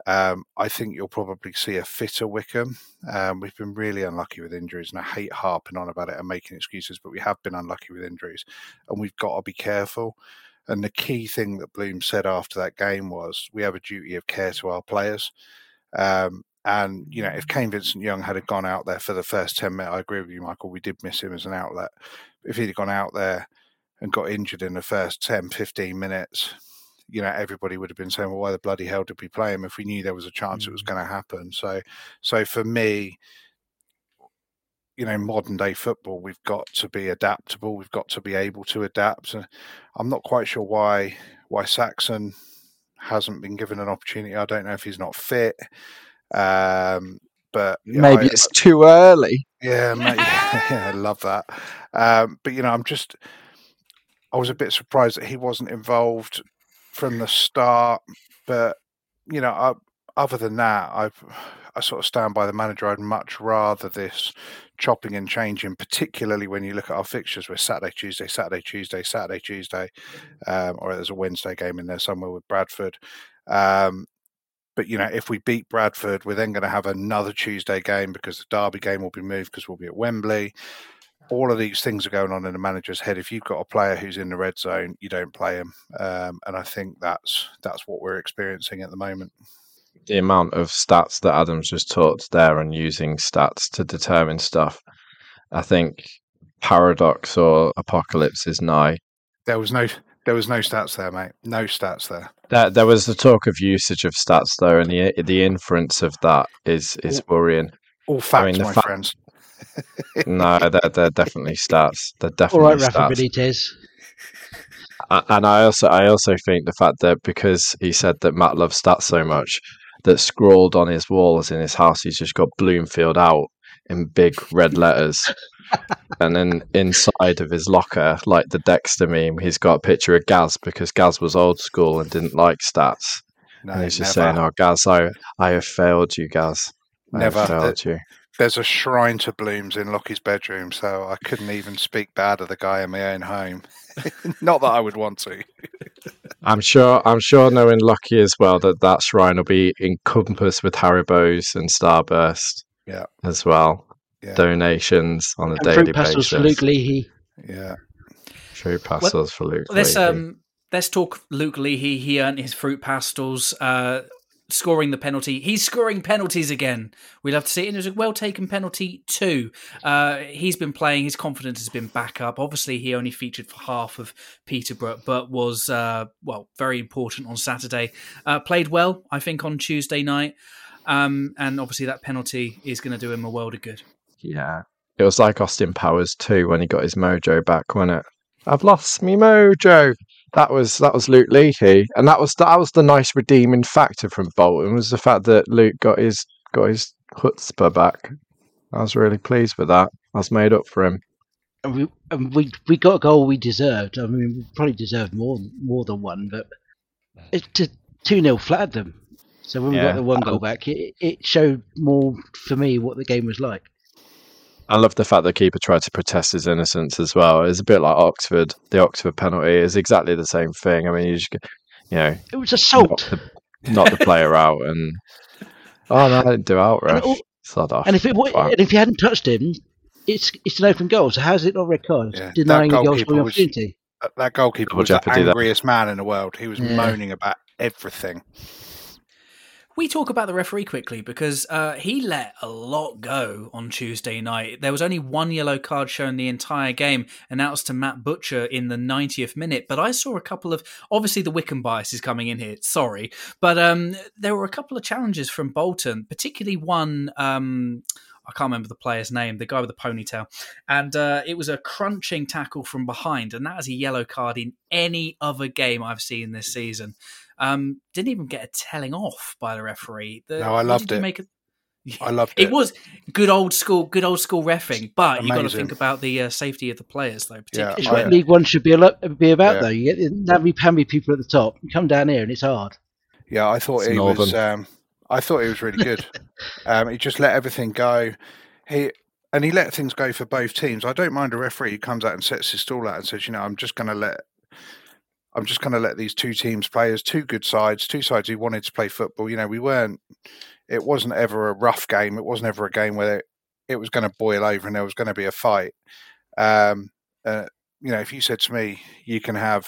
[SPEAKER 3] um, I think you'll probably see a fitter Wycombe. Um, we've been really unlucky with injuries, and I hate harping on about it and making excuses, but we have been unlucky with injuries, and we've got to be careful. And the key thing that Bloom said after that game was, we have a duty of care to our players. Um, and you know, if Kane Vincent Young had gone out there for the first ten minutes, I agree with you, Michael. We did miss him as an outlet. If he'd gone out there and got injured in the first 10, 15 minutes, you know, everybody would have been saying, "Well, why the bloody hell did we play him if we knew there was a chance mm-hmm. it was mm. going to happen?" So, so for me, you know modern day football we've got to be adaptable we've got to be able to adapt and i'm not quite sure why why saxon hasn't been given an opportunity. I don't know if he's not fit um, but
[SPEAKER 5] maybe
[SPEAKER 3] I,
[SPEAKER 5] it's too early.
[SPEAKER 3] Yeah, mate, yeah, i love that. Um, but you know i'm just i was a bit surprised that he wasn't involved from the start but you know I, other than that i I sort of stand by the manager. I'd much rather this chopping and changing, particularly when you look at our fixtures We're Saturday, Tuesday, Saturday, Tuesday, Saturday, Tuesday, um, or there's a Wednesday game in there somewhere with Bradford. Um, but you know, if we beat Bradford, we're then going to have another Tuesday game because the Derby game will be moved because we'll be at Wembley. All of these things are going on in the manager's head. If you've got a player who's in the red zone, you don't play him, um, and I think that's that's what we're experiencing at the moment.
[SPEAKER 5] The amount of stats that Adams just talked there and using stats to determine stuff, I think paradox or apocalypse is nigh.
[SPEAKER 3] There was no there was no stats there, mate. No stats there.
[SPEAKER 5] There, there was the talk of usage of stats though, and the the inference of that is is worrying.
[SPEAKER 3] All facts,
[SPEAKER 5] the
[SPEAKER 3] my
[SPEAKER 5] fa-
[SPEAKER 3] friends.
[SPEAKER 5] No, they're, they're definitely stats. They're
[SPEAKER 4] All
[SPEAKER 5] definitely
[SPEAKER 4] right, Rafa
[SPEAKER 5] stats.
[SPEAKER 4] Benitez.
[SPEAKER 5] A- and I also I also think the fact that because he said that Matt loves stats so much, that scrawled on his walls in his house, he's just got Bloomfield out in big red letters. and then inside of his locker, like the Dexter meme, he's got a picture of Gaz because Gaz was old school and didn't like stats.
[SPEAKER 3] No,
[SPEAKER 5] and he's just
[SPEAKER 3] never.
[SPEAKER 5] saying, "Oh, Gaz, I I have failed you, Gaz. I
[SPEAKER 3] Never.
[SPEAKER 5] have failed you."
[SPEAKER 3] There's a shrine to blooms in Lockie's bedroom, so I couldn't even speak bad of the guy in my own home. Not that I would want to.
[SPEAKER 5] I'm sure. I'm sure, knowing Lockie as well, that that shrine will be encompassed with Haribo's and Starburst.
[SPEAKER 3] Yeah.
[SPEAKER 5] as well.
[SPEAKER 3] Yeah.
[SPEAKER 5] Donations on a
[SPEAKER 4] And
[SPEAKER 5] daily
[SPEAKER 4] fruit pastels
[SPEAKER 5] basis.
[SPEAKER 4] for Luke Leahy.
[SPEAKER 3] Yeah.
[SPEAKER 5] Fruit pastels for Luke.
[SPEAKER 2] Let's
[SPEAKER 5] Leahy.
[SPEAKER 2] um let's talk Luke Leahy. He earned his fruit pastels, uh, scoring the penalty. He's scoring penalties again. We love to see it. And it was a well taken penalty too. Uh, he's been playing. His confidence has been back up. Obviously, he only featured for half of Peterborough, but was uh, well very important on Saturday. Uh, played well, I think, on Tuesday night. Um, and obviously, that penalty is going to do him a world of good.
[SPEAKER 5] Yeah. It was like Austin Powers too when he got his mojo back, wasn't it? I've lost me mojo. That was that was Luke Leahy, and that was that was the nice redeeming factor from Bolton was the fact that Luke got his got his chutzpah back. I was really pleased with that. I was made up for him.
[SPEAKER 4] And we, and we we got a goal we deserved. I mean, we probably deserved more more than one, but it two 0 flattered them. So when we got the one goal back, it, it showed more for me what the game was like.
[SPEAKER 5] I love the fact that keeper tried to protest his innocence as well. It's a bit like Oxford. The Oxford penalty is exactly the same thing. I mean, you just, you know,
[SPEAKER 4] It was
[SPEAKER 5] knock
[SPEAKER 4] assault.
[SPEAKER 5] the, knock the player out and oh no, I didn't do out,
[SPEAKER 4] And,
[SPEAKER 5] ref.
[SPEAKER 4] all-
[SPEAKER 5] Sod off.
[SPEAKER 4] and if it
[SPEAKER 5] Wow.
[SPEAKER 4] and if you hadn't touched him, it's it's an open goal. So how's it not red card?
[SPEAKER 3] Yeah,
[SPEAKER 4] denying a goal
[SPEAKER 3] goalkeeper
[SPEAKER 4] scoring opportunity.
[SPEAKER 3] That- That goalkeeper
[SPEAKER 5] Double
[SPEAKER 3] was the
[SPEAKER 5] jeopardy, that.
[SPEAKER 3] angriest man in the world. He was
[SPEAKER 4] Yeah.
[SPEAKER 3] moaning about everything.
[SPEAKER 2] We talk about the referee quickly because uh, he let a lot go on Tuesday night. There was only one yellow card shown the entire game, was to Matt Butcher in the 90th minute. But I saw a couple of obviously the Wycombe bias is coming in here. Sorry, but um, there were a couple of challenges from Bolton, particularly one. Um, I can't remember the player's name, the guy with the ponytail. And uh, it was a crunching tackle from behind. And that is a yellow card in any other game I've seen this season. Um, didn't even get a telling off by the referee. The,
[SPEAKER 3] No, I
[SPEAKER 2] what
[SPEAKER 3] loved it.
[SPEAKER 2] Make of-
[SPEAKER 3] I loved
[SPEAKER 2] it
[SPEAKER 3] it.
[SPEAKER 2] was good old school, good old school refing, but you got to think about the uh, safety of the players, though.
[SPEAKER 3] Yeah,
[SPEAKER 4] It's
[SPEAKER 2] Particularly,
[SPEAKER 4] what League One should be, a lot, be about,
[SPEAKER 3] Yeah.
[SPEAKER 4] though. You get how many, how many people at the top. You come down here and it's hard.
[SPEAKER 3] Yeah, I thought
[SPEAKER 5] It's
[SPEAKER 3] he was. Um, I thought he was really good. um, he just let everything go. He and he let things go for both teams. I don't mind a referee who comes out and sets his stall out and says, you know, I'm just going to let. I'm just going to let these two teams play as two good sides, two sides who wanted to play football. You know, we weren't. It wasn't ever a rough game. It wasn't ever a game where it, it was going to boil over and there was going to be a fight. Um, uh, you know, if you said to me, you can have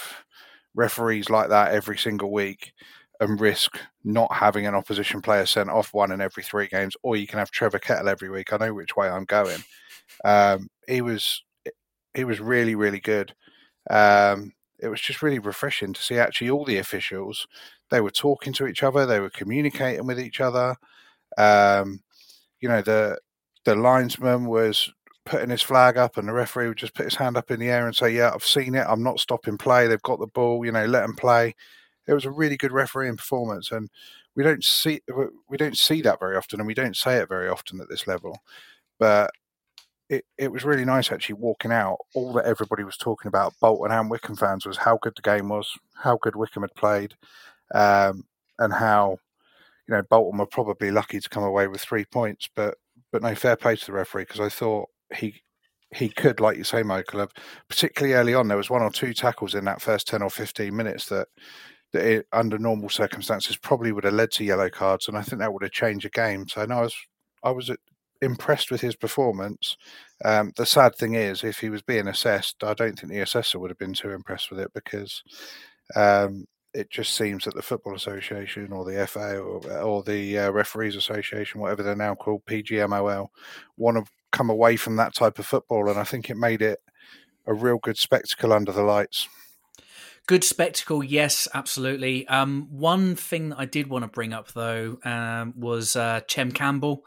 [SPEAKER 3] referees like that every single week and risk not having an opposition player sent off one in every three games, or you can have Trevor Kettle every week. I know which way I'm going. Um, he was he was really really good. Um, it was just really refreshing to see actually all the officials. They were talking to each other. They were communicating with each other. Um, you know the the linesman was putting his flag up, and the referee would just put his hand up in the air and say, "Yeah, I've seen it. I'm not stopping play. They've got the ball. You know, let them play." It was a really good refereeing performance, and we don't see we don't see that very often, and we don't say it very often at this level. But it, it was really nice actually walking out. All that everybody was talking about, Bolton and Wycombe fans, was how good the game was, how good Wycombe had played, um, and how you know Bolton were probably lucky to come away with three points. But but no fair play to the referee because I thought he he could, like you say, Michael, have, particularly early on, there was one or two tackles in that first ten or fifteen minutes that that it, under normal circumstances probably would have led to yellow cards, and I think that would have changed the game. So no, I was I was impressed with his performance. Um, the sad thing is, if he was being assessed, I don't think the assessor would have been too impressed with it because um, it just seems that the Football Association or the FA or, or the uh, Referees Association, whatever they're now called, PGMOL, want to come away from that type of football, and I think it made it a real good spectacle under the lights.
[SPEAKER 2] Good spectacle, yes, absolutely. Um, one thing that I did want to bring up though um, was uh, Chem Campbell,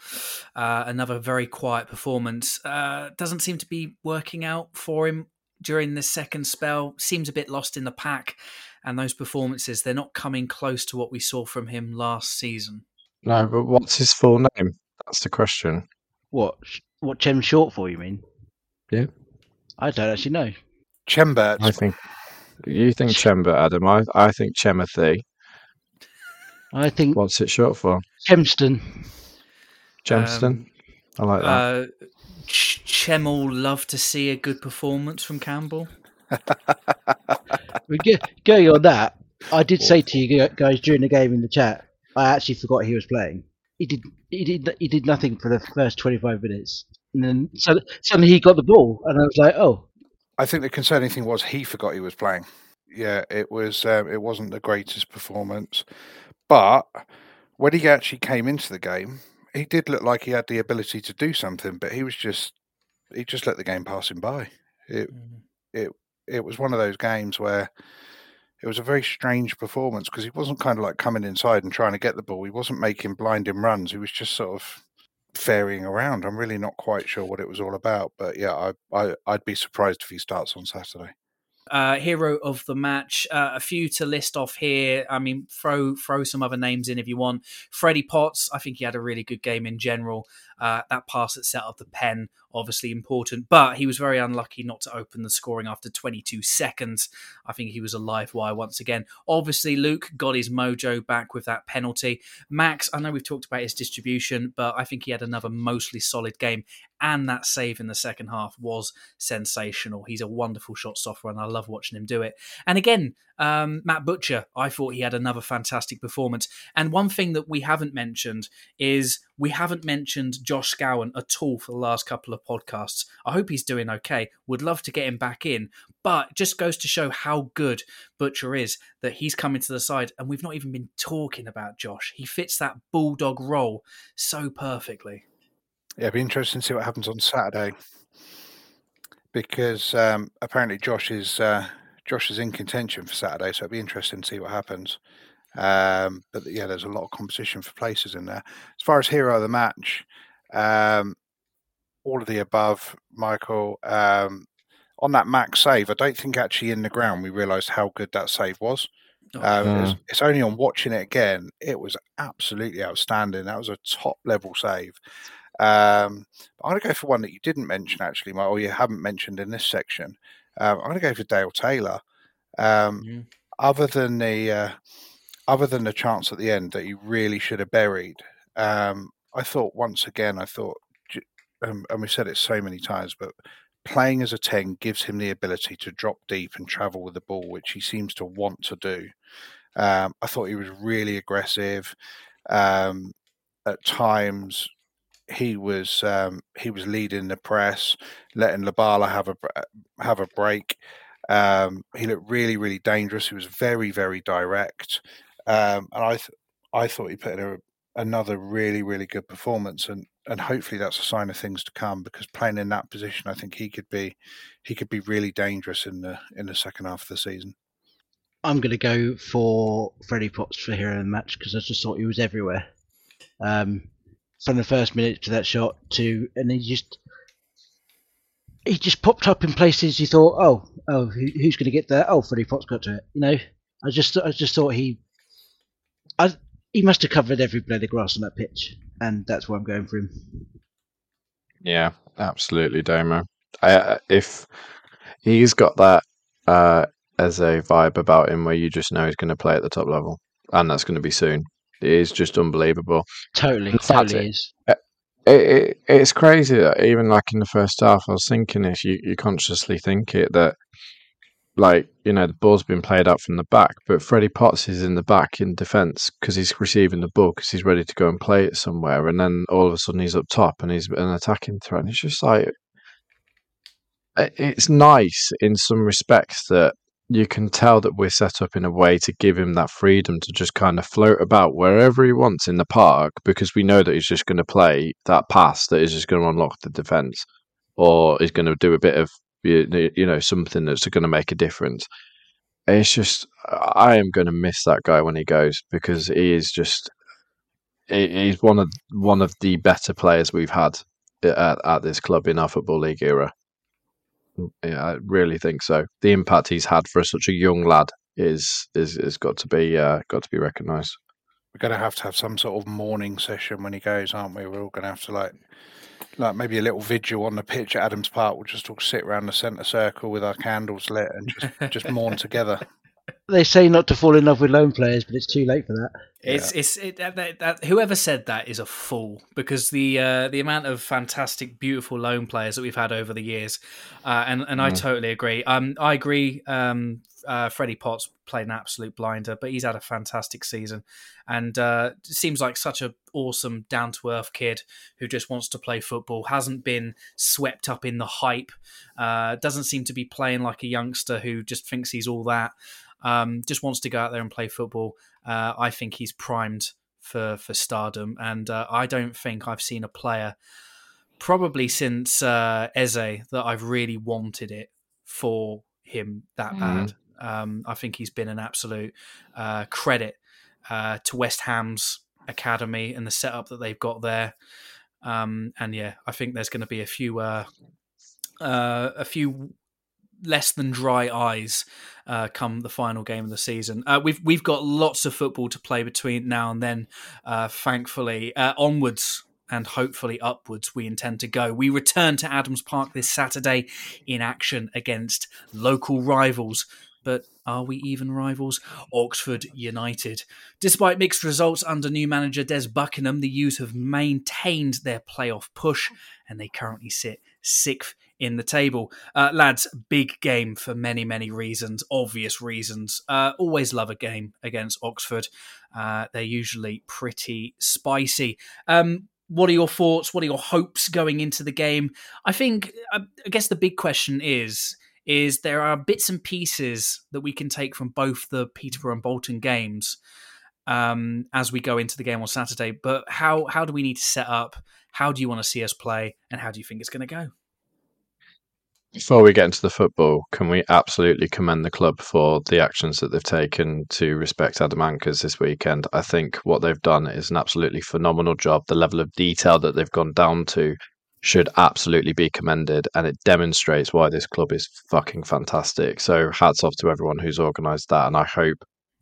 [SPEAKER 2] uh, another very quiet performance. Uh, doesn't seem to be working out for him during this second spell. Seems a bit lost in the pack, and those performances they're not coming close to what we saw from him last season.
[SPEAKER 5] No, but what's his full name? That's the question.
[SPEAKER 4] What? What Chem short for? You mean?
[SPEAKER 5] Yeah.
[SPEAKER 4] I don't actually know.
[SPEAKER 3] Chembert.
[SPEAKER 5] I think you think Chember, Adam. I I think Chemothy.
[SPEAKER 4] I think
[SPEAKER 5] What's it short for?
[SPEAKER 4] Chemston.
[SPEAKER 5] Gemston.
[SPEAKER 2] Um,
[SPEAKER 5] I like that.
[SPEAKER 2] Uh, Ch- Chem will love to see a good performance from Campbell.
[SPEAKER 4] We go- Going on that, I did say to you guys during the game in the chat, I actually forgot he was playing. He did. He did. He did nothing for the first twenty-five minutes, and then suddenly he got the ball, and I was like, "Oh,
[SPEAKER 3] I think the concerning thing was he forgot he was playing. Yeah, it was. Um, it wasn't the greatest performance, but when he actually came into the game, he did look like he had the ability to do something. But he was just he just let the game pass him by. It it it was one of those games where it was a very strange performance because he wasn't kind of like coming inside and trying to get the ball. He wasn't making blinding runs. He was just sort of ferrying around. I'm really not quite sure what it was all about, but yeah, I, I I'd be surprised if he starts on Saturday.
[SPEAKER 2] Uh, hero of the match, uh, a few to list off here. I mean, throw throw some other names in if you want. Freddie Potts, I think he had a really good game in general. Uh, that pass that set up the pen, obviously important, but he was very unlucky not to open the scoring after 22 seconds. I think he was a live wire once again. Obviously, Luke got his mojo back with that penalty. Max, I know we've talked about his distribution, but I think he had another mostly solid game, and that save in the second half was sensational. He's a wonderful shot stopper, and I love watching him do it. And again, um, Matt Butcher, I thought he had another fantastic performance. And one thing that we haven't mentioned is we haven't mentioned Josh Scowen at all for the last couple of podcasts. I hope he's doing okay. Would love to get him back in, but just goes to show how good Butcher is that he's coming to the side, and we've not even been talking about Josh. He fits that bulldog role so perfectly.
[SPEAKER 3] Yeah, it'd be interesting to see what happens on Saturday because um, apparently Josh is uh, Josh is in contention for Saturday, so it'd be interesting to see what happens. Um, but yeah, there's a lot of competition for places in there. As far as hero of the match, um, all of the above, Michael. Um, on that max save, I don't think actually in the ground we realised how good that save was. Um, it's, it's only on watching it again, it was absolutely outstanding. That was a top level save. Um, I'm going to go for one that you didn't mention actually, Mike, or you haven't mentioned in this section. Um, I'm going to go for Dale Taylor. Other than the uh, other than the chance at the end that he really should have buried, um, I thought once again, I thought, um, and we've said it so many times, but playing as a 10 gives him the ability to drop deep and travel with the ball, which he seems to want to do. Um, I thought he was really aggressive. Um, at times, he was um, he was leading the press, letting Lubala have a have a break. Um, he looked really really dangerous. He was very very direct, um, and I th- I thought he put in a, another really really good performance, and and hopefully that's a sign of things to come because playing in that position, I think he could be he could be really dangerous in the in the second half of the season.
[SPEAKER 4] I'm going to go for Freddie Potts for hero of the match because I just thought he was everywhere. Um, from the first minute to that shot to, and he just he just popped up in places you thought, oh, oh, who, who's going to get there? Oh, Freddie Potts got to it. You know, I just I just thought he, he must have covered every blade of grass on that pitch, and that's why I'm going for him.
[SPEAKER 5] Yeah, absolutely, Damo. I, uh, if he's got that uh, as a vibe about him, where you just know he's going to play at the top level, and that's going to be soon. It is just unbelievable.
[SPEAKER 4] Totally, totally
[SPEAKER 5] it-
[SPEAKER 4] is.
[SPEAKER 5] It, it, it's crazy that even like in the first half, I was thinking this. You, you consciously think it that like you know the ball's been played out from the back, but Freddie Potts is in the back in defence because he's receiving the ball because he's ready to go and play it somewhere, and then all of a sudden he's up top and he's an attacking threat. And it's just like eh, it's nice in some respects that you can tell that we're set up in a way to give him that freedom to just kind of float about wherever he wants in the park because we know that he's just going to play that pass that is just going to unlock the defense or is going to do a bit of you know something that's going to make a difference. It's just I am going to miss that guy when he goes because he is just he's one of one of the better players we've had at, at this club in our football league era. Yeah, I really think so. The impact he's had for such a young lad is is is got to be uh, got to be recognised.
[SPEAKER 3] We're going to have to have some sort of morning session when he goes, aren't we? We're all going to have to like like maybe a little vigil on the pitch at Adams Park. We'll just all sit around the centre circle with our candles lit and just just mourn together.
[SPEAKER 4] They say not to fall in love with loan players, but it's too late for that.
[SPEAKER 2] It's yeah. it's it, that, that, whoever said that is a fool because the uh, the amount of fantastic, beautiful loan players that we've had over the years, uh, and and mm. I totally agree. Um, I agree. Um, uh, Freddie Potts played an absolute blinder, but he's had a fantastic season, and uh, seems like such a awesome, down to earth kid who just wants to play football. Hasn't been swept up in the hype. Uh, doesn't seem to be playing like a youngster who just thinks he's all that. Um, just wants to go out there and play football. Uh, I think he's primed for for stardom, and uh, I don't think I've seen a player probably since uh, Eze that I've really wanted it for him that mm. bad. Um, I think he's been an absolute uh, credit uh, to West Ham's academy and the setup that they've got there. Um, and yeah, I think there's going to be a few uh, uh, a few less than dry eyes uh, come the final game of the season. Uh, we've we've got lots of football to play between now and then. Uh, thankfully, uh, onwards and hopefully upwards we intend to go. We return to Adams Park this Saturday in action against local rivals. But are we even rivals? Oxford United. Despite mixed results under new manager Des Buckingham, the U's have maintained their playoff push and they currently sit sixth in the table. Uh, lads, big game for many, many reasons, obvious reasons. Uh, always love a game against Oxford. Uh, they're usually pretty spicy. Um, what are your thoughts? What are your hopes going into the game? I think, uh, I guess the big question is, is there are bits and pieces that we can take from both the Peterborough and Bolton games um, as we go into the game on Saturday. But how how do we need to set up? How do you want to see us play? And how do you think it's going to go?
[SPEAKER 5] Before we get into the football, can we absolutely commend the club for the actions that they've taken to respect Adam Ankers this weekend? I think what they've done is an absolutely phenomenal job. The level of detail that they've gone down to should absolutely be commended, and it demonstrates why this club is fucking fantastic. So, hats off to everyone who's organised that, and I hope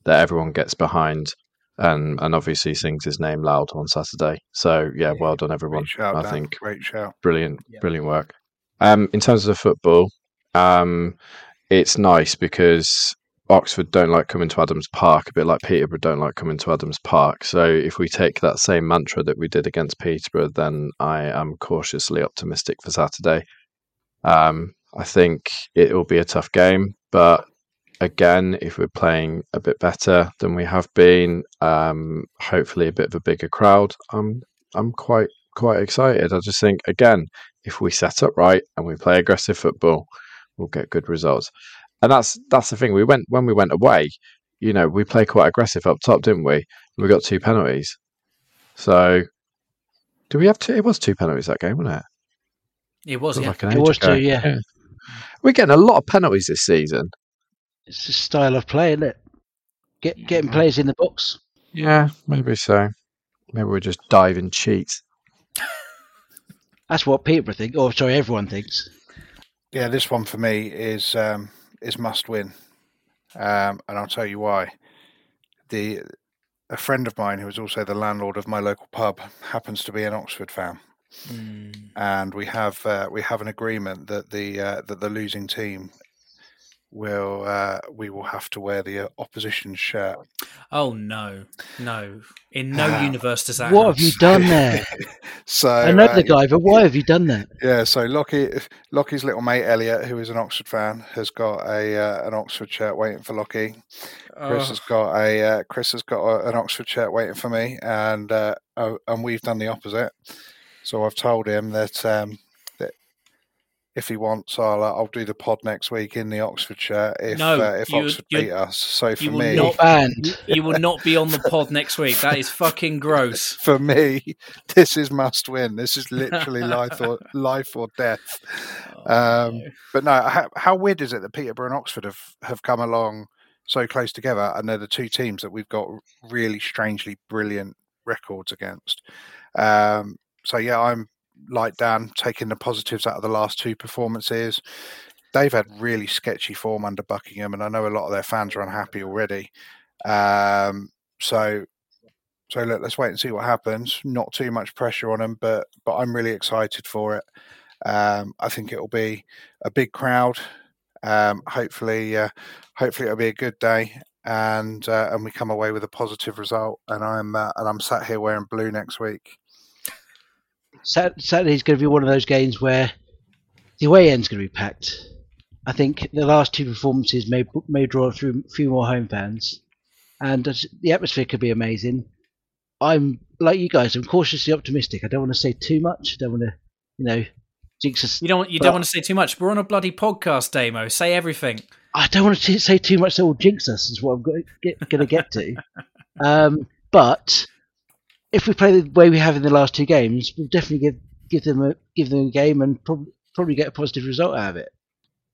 [SPEAKER 5] that everyone gets behind and and obviously sings his name loud on Saturday. So, yeah, well done, everyone.
[SPEAKER 3] Shout,
[SPEAKER 5] I
[SPEAKER 3] Dan.
[SPEAKER 5] think
[SPEAKER 3] great shout,
[SPEAKER 5] brilliant, yeah. brilliant work. Um, in terms of football, um, it's nice because Oxford don't like coming to Adams Park, a bit like Peterborough don't like coming to Adams Park. So if we take that same mantra that we did against Peterborough, then I am cautiously optimistic for Saturday. Um, I think it will be a tough game, but again, if we're playing a bit better than we have been, um, hopefully a bit of a bigger crowd, I'm I'm quite quite excited. I just think again, if we set up right and we play aggressive football, we'll get good results. And that's that's the thing. We went when we went away, you know, we played quite aggressive up top, didn't we? We got two penalties. So, do we have two? It was two penalties that game, wasn't it?
[SPEAKER 2] It was. Yeah.
[SPEAKER 4] Like it was two. Yeah. yeah.
[SPEAKER 5] We're getting a lot of penalties this season.
[SPEAKER 4] It's a style of play, isn't it? Get getting players in the box.
[SPEAKER 5] Yeah, maybe so. Maybe we're just diving cheats.
[SPEAKER 4] That's what people think. Oh, sorry, everyone thinks.
[SPEAKER 3] Yeah, this one for me is um, is must win, um, and I'll tell you why. The a friend of mine who is also the landlord of my local pub happens to be an Oxford fan, mm. and we have uh, we have an agreement that the uh, that the losing team will uh, we will have to wear the uh, opposition shirt.
[SPEAKER 2] Oh no, no! In no uh, universe does that.
[SPEAKER 4] What have you done there?
[SPEAKER 3] so
[SPEAKER 4] I know
[SPEAKER 3] uh,
[SPEAKER 4] the guy, but why have you done that?
[SPEAKER 3] Yeah, so Lockie, Lockie's little mate Elliot, who is an Oxford fan, has got a uh, an Oxford shirt waiting for Lockie. Chris
[SPEAKER 2] Oh.
[SPEAKER 3] has got a uh, Chris has got a, an Oxford shirt waiting for me, and uh, oh, and we've done the opposite. So I've told him that um, that if he wants, I'll uh, I'll do the pod next week in the Oxford shirt if
[SPEAKER 2] No,
[SPEAKER 3] uh, if
[SPEAKER 2] you-
[SPEAKER 3] Oxford
[SPEAKER 2] you-
[SPEAKER 3] beat us. So for
[SPEAKER 2] you will
[SPEAKER 3] me,
[SPEAKER 2] not-
[SPEAKER 4] Banned.
[SPEAKER 2] You will not be on the pod next week. That is fucking gross.
[SPEAKER 3] for me, this is must win. This is literally life or life or death.
[SPEAKER 2] Oh,
[SPEAKER 3] Um, But no, how, how weird is it that Peterborough and Oxford have, have come along so close together, and they're the two teams that we've got really strangely brilliant records against. Um, so yeah, I'm like Dan, taking the positives out of the last two performances. They've had really sketchy form under Buckingham, and I know a lot of their fans are unhappy already. Um, so, so look, let's wait and see what happens. Not too much pressure on them, but but I'm really excited for it. Um, I think it'll be a big crowd. Um, hopefully, uh, hopefully it'll be a good day, and uh, and we come away with a positive result. And I'm uh, and I'm sat here wearing blue next week.
[SPEAKER 4] Sat- Saturday's going to be one of those games where the away end's going to be packed. I think the last two performances may may draw a few, few more home fans, and the atmosphere could be amazing. I'm like you guys. I'm cautiously optimistic. I don't want to say too much. I don't want to, you know, jinx us.
[SPEAKER 2] You don't. You don't want to say too much. We're on a bloody podcast, Damo. Say everything.
[SPEAKER 4] I don't want to say too much that will jinx us. Is what I'm going to get to. um, but if we play the way we have in the last two games, we'll definitely give give them a give them a game and probably probably get a positive result out of it.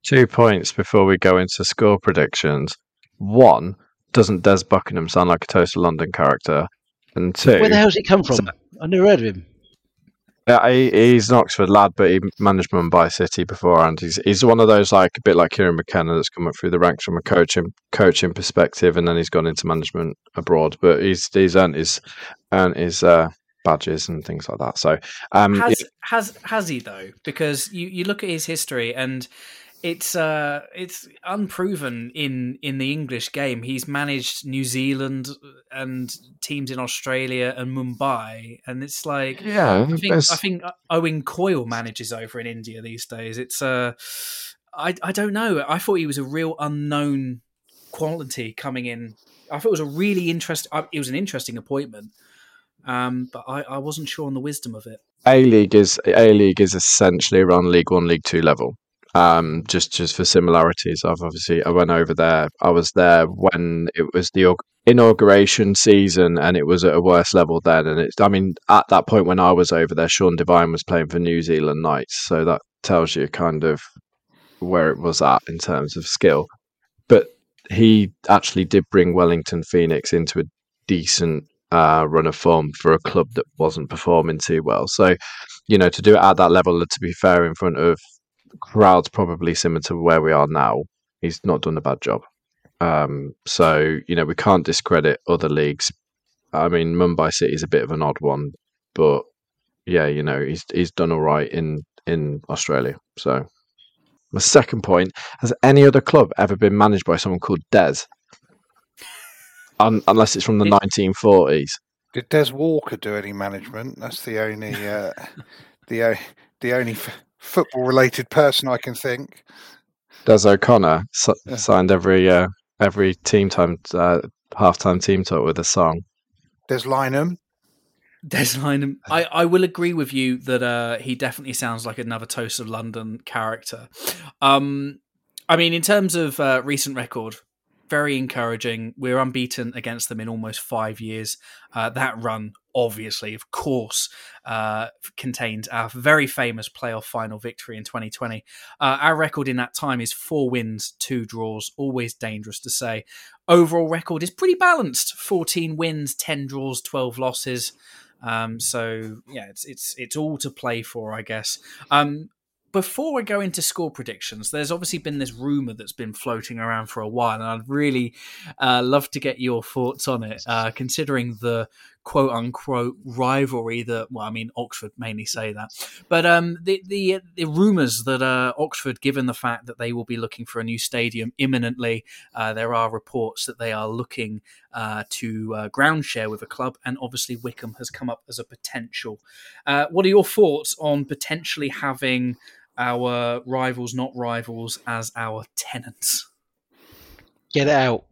[SPEAKER 5] Two points before we go into score predictions. One, doesn't Des Buckingham sound like a total London character? And two,
[SPEAKER 4] Where the hell's it come from? I never heard of him.
[SPEAKER 5] Yeah, he, he's an Oxford lad, but he managed Mumbai City beforehand. He's he's one of those like a bit like Kieran McKenna that's come up through the ranks from a coaching coaching perspective, and then he's gone into management abroad. But he's he's earned his earned his uh, badges and things like that. So um,
[SPEAKER 2] has has has he though? Because you, you look at his history and it's uh it's unproven in in the English game. He's managed New Zealand and teams in Australia and Mumbai, and it's like
[SPEAKER 5] yeah,
[SPEAKER 2] I think I think Owen Coyle manages over in India these days. It's uh I I don't know. I thought he was a real unknown quality coming in. I thought it was a really interesting. It was an interesting appointment, um, but I, I wasn't sure on the wisdom of it.
[SPEAKER 5] A League is A League is essentially around League One, League Two level. Um, just just for similarities, I've obviously I went over there. I was there when it was the inauguration season, and it was at a worse level then. And it's I mean at that point when I was over there, Sean Devine was playing for New Zealand Knights, so that tells you kind of where it was at in terms of skill. But he actually did bring Wellington Phoenix into a decent uh, run of form for a club that wasn't performing too well. So, you know, to do it at that level, to be fair, in front of crowds probably similar to where we are now, he's not done a bad job. Um, so, you know, we can't discredit other leagues. I mean, Mumbai City is a bit of an odd one, but yeah, you know, he's he's done all right in in Australia. So, my second point: Has any other club ever been managed by someone called Des? Un- unless it's from the 1940s.
[SPEAKER 3] Did Des Walker do any management? That's the only uh, the o- the only f- football related person I can think.
[SPEAKER 5] Des O'Connor s-
[SPEAKER 3] Yeah.
[SPEAKER 5] signed every uh, every team time uh, halftime team talk with a song.
[SPEAKER 3] Des Lynam.
[SPEAKER 2] Des Lynam. I, I will agree with you that uh, he definitely sounds like another Toast of London character. Um, I mean, in terms of uh, recent record, very encouraging. We're unbeaten against them in almost five years. Uh, that run, obviously, of course, uh, contained our very famous playoff final victory in 2020. Uh, our record in that time is four wins, two draws. Always dangerous to say. Overall record is pretty balanced: 14 wins, 10 draws, 12 losses. Um, so yeah, it's it's it's all to play for, I guess. Um, before I go into score predictions, there's obviously been this rumor that's been floating around for a while, and I'd really uh, love to get your thoughts on it, uh, considering the quote unquote rivalry that well I mean Oxford mainly say that but um the the the rumors that uh Oxford given the fact that they will be looking for a new stadium imminently uh, there are reports that they are looking uh, to uh, ground share with a club and obviously Wycombe has come up as a potential. What are your thoughts on potentially having our rivals not rivals as our tenants
[SPEAKER 4] Get out.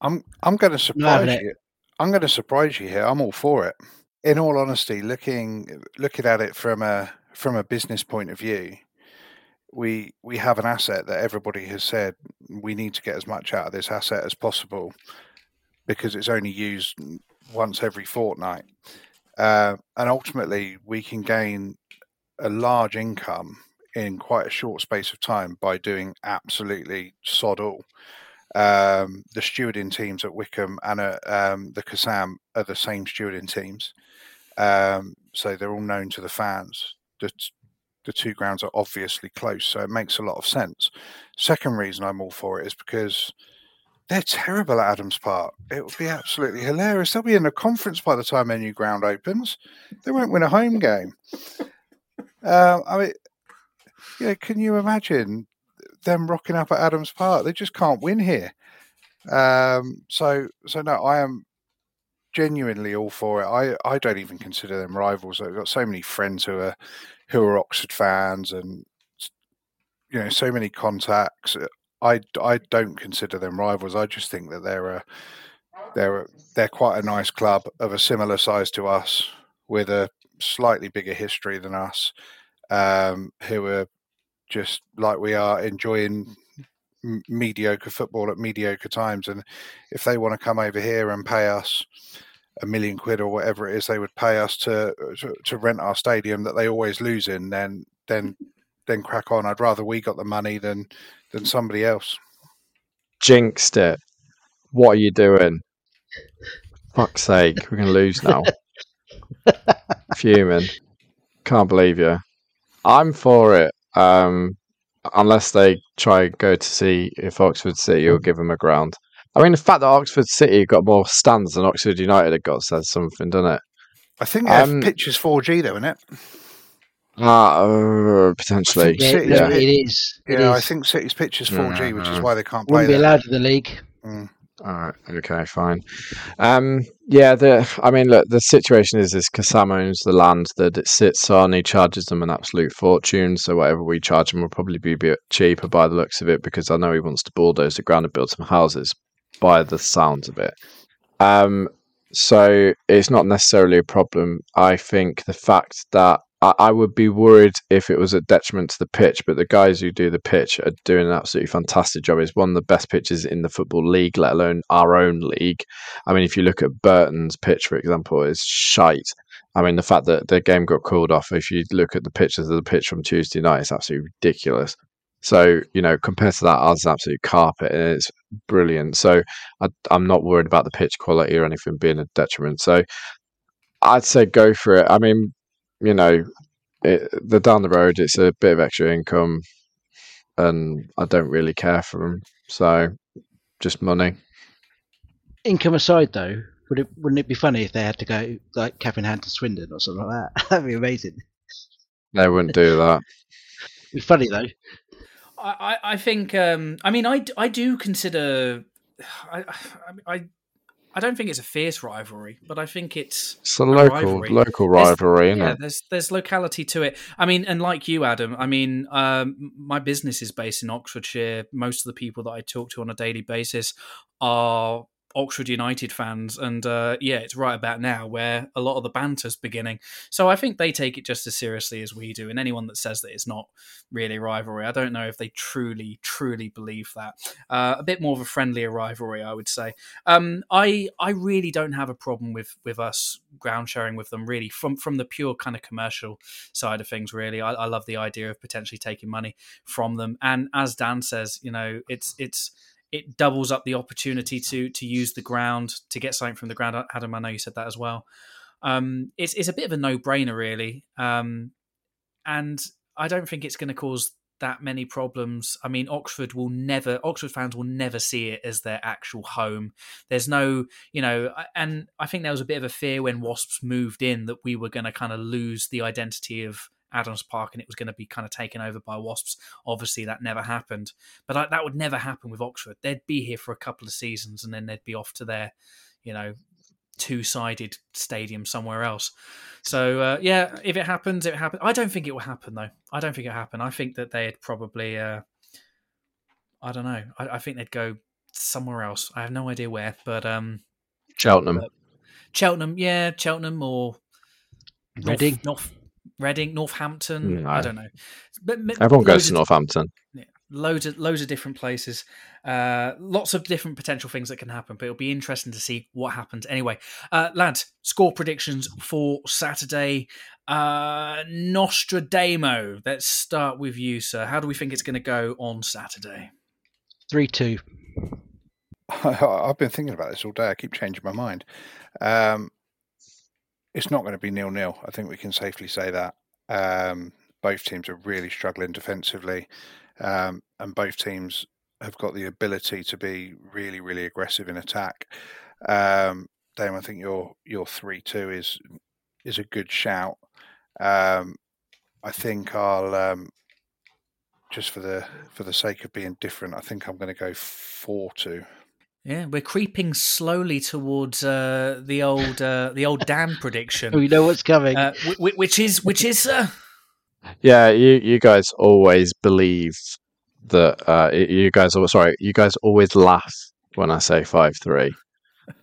[SPEAKER 3] I'm I'm going to surprise you. I'm going to surprise you here. I'm all for it. In all honesty, looking looking at it from a from a business point of view, we we have an asset that everybody has said we need to get as much out of this asset as possible because it's only used once every fortnight, uh, and ultimately we can gain a large income in quite a short space of time by doing absolutely sod all um, the stewarding teams at Wycombe and at um, the Kassam are the same stewarding teams. Um, so they're all known to the fans. The, t- the two grounds are obviously close, so it makes a lot of sense. Second reason I'm all for it is because they're terrible at Adams Park. It would be absolutely hilarious. They'll be in a conference by the time their new ground opens. They won't win a home game. Um, I mean, yeah, can you imagine them rocking up at Adams Park? They just can't win here. Um, so, so no, I am genuinely all for it. I, I don't even consider them rivals. I've got so many friends who are who are Oxford fans, and you know, so many contacts. I, I don't consider them rivals. I just think that they're a they're they're quite a nice club of a similar size to us, with a slightly bigger history than us, um, who are just like we are enjoying m- mediocre football at mediocre times. And if they want to come over here and pay us a million quid or whatever it is they would pay us to to, to rent our stadium that they always lose in, then then then crack on. I'd rather we got the money than than somebody else.
[SPEAKER 5] Jinxed it. What are you doing? Fuck's sake, we're gonna lose now. Fuming. Can't believe you. I'm for it. Um, unless they try and go to see if Oxford City will give them a ground. I mean, the fact that Oxford City got more stands than Oxford United have got says something, doesn't it?
[SPEAKER 3] I think their
[SPEAKER 5] Um,
[SPEAKER 3] pitch is 4G though, isn't it?
[SPEAKER 5] Ah, uh, potentially.
[SPEAKER 4] Yeah,
[SPEAKER 3] City-
[SPEAKER 4] no,
[SPEAKER 5] yeah.
[SPEAKER 4] it is. It
[SPEAKER 3] yeah, I think City's pitch is 4G, which is
[SPEAKER 5] Mhm.
[SPEAKER 3] why they can't play
[SPEAKER 4] Wouldn't be
[SPEAKER 3] there.
[SPEAKER 4] allowed in the league.
[SPEAKER 3] Mm.
[SPEAKER 5] All right. Okay. Fine. Um. Yeah. The. I mean, look. The situation is, is Kassam owns the land that it sits on. He charges them an absolute fortune. So whatever we charge him will probably be a bit cheaper by the looks of it, because I know he wants to bulldoze the ground and build some houses. By the sounds of it. Um. So it's not necessarily a problem. I think the fact that I, I would be worried if it was a detriment to the pitch, but the guys who do the pitch are doing an absolutely fantastic job. It's one of the best pitches in the football league, let alone our own league. I mean, if you look at Burton's pitch, for example, it's shite. I mean, the fact that the game got called off, if you look at the pictures of the pitch from Tuesday night, it's absolutely ridiculous. So, you know, compared to that, ours is absolute carpet and it's brilliant. So I, I'm not worried about the pitch quality or anything being a detriment. So I'd say go for it. I mean, you know, it, the down the road, it's a bit of extra income, and I don't really care for them. So just money.
[SPEAKER 4] Income aside, though, would it wouldn't it be funny if they had to go like cap in hand to Swindon or something like that? That'd be amazing.
[SPEAKER 5] They wouldn't do that.
[SPEAKER 4] Be funny though.
[SPEAKER 2] I, I I think. Um, I mean, I I do consider. I, I I I don't think it's a fierce rivalry, but I think it's
[SPEAKER 5] It's a local
[SPEAKER 2] rivalry.
[SPEAKER 5] local
[SPEAKER 2] There's-
[SPEAKER 5] rivalry, isn't
[SPEAKER 2] yeah.
[SPEAKER 5] it?
[SPEAKER 2] There's there's locality to it. I mean, and like you, Adam. I mean, um, my business is based in Oxfordshire. Most of the people that I talk to on a daily basis are Oxford United fans, and uh, yeah, it's right about now where a lot of the banter's beginning. So I think they take it just as seriously as we do. And anyone that says that it's not really rivalry, I don't know if they truly, truly believe that. Uh, a bit more of a friendlier rivalry, I would say. Um, I I really don't have a problem with with us ground sharing with them. Really, from from the pure kind of commercial side of things. Really, I, I love the idea of potentially taking money from them. And as Dan says, you know, it's it's it doubles up the opportunity to to use the ground to get something from the ground. Adam, I know you said that as well. Um, it's it's a bit of a no brainer, really, um, and I don't think it's going to cause that many problems. I mean, Oxford will never, Oxford fans will never see it as their actual home. There's no, you know, and I think there was a bit of a fear when Wasps moved in that we were going to kind of lose the identity of Adams Park and it was going to be kind of taken over by Wasps. Obviously, that never happened, but I, that would never happen with Oxford. They'd be here for a couple of seasons and then they'd be off to their, you know, two-sided stadium somewhere else. So uh, yeah, if it happens, it happens. I don't think it will happen though. I don't think it'll happen. I think that they'd probably, uh, I don't know. I, I, think they'd go somewhere else. I have no idea where, but um,
[SPEAKER 5] Cheltenham,
[SPEAKER 2] Cheltenham, yeah, Cheltenham or
[SPEAKER 4] Reading,
[SPEAKER 2] North, North Reading, Northampton. No. I don't know.
[SPEAKER 5] But, Everyone goes to Northampton.
[SPEAKER 2] Yeah, loads of loads of different places. Uh, lots of different potential things that can happen, but it'll be interesting to see what happens. Anyway, uh, lads, score predictions for Saturday. Uh, Nostradamo. Let's start with you, sir. How do we think it's going to go on Saturday?
[SPEAKER 4] Three two.
[SPEAKER 3] I've been thinking about this all day. I keep changing my mind. Um, it's not going to be nil nil. I think we can safely say that. Um, both teams are really struggling defensively, um, and both teams have got the ability to be really, really aggressive in attack. Um, Dame, I think your your three two is is a good shout. Um, I think I'll um, just for the for the sake of being different. I think I'm going to go four two.
[SPEAKER 2] Yeah, we're creeping slowly towards uh, the old uh, the old Dan prediction.
[SPEAKER 4] we know what's coming,
[SPEAKER 2] uh, which is which is. Uh,
[SPEAKER 5] yeah, you you guys always believe that. Uh, you guys, sorry, you guys always laugh when I say five three,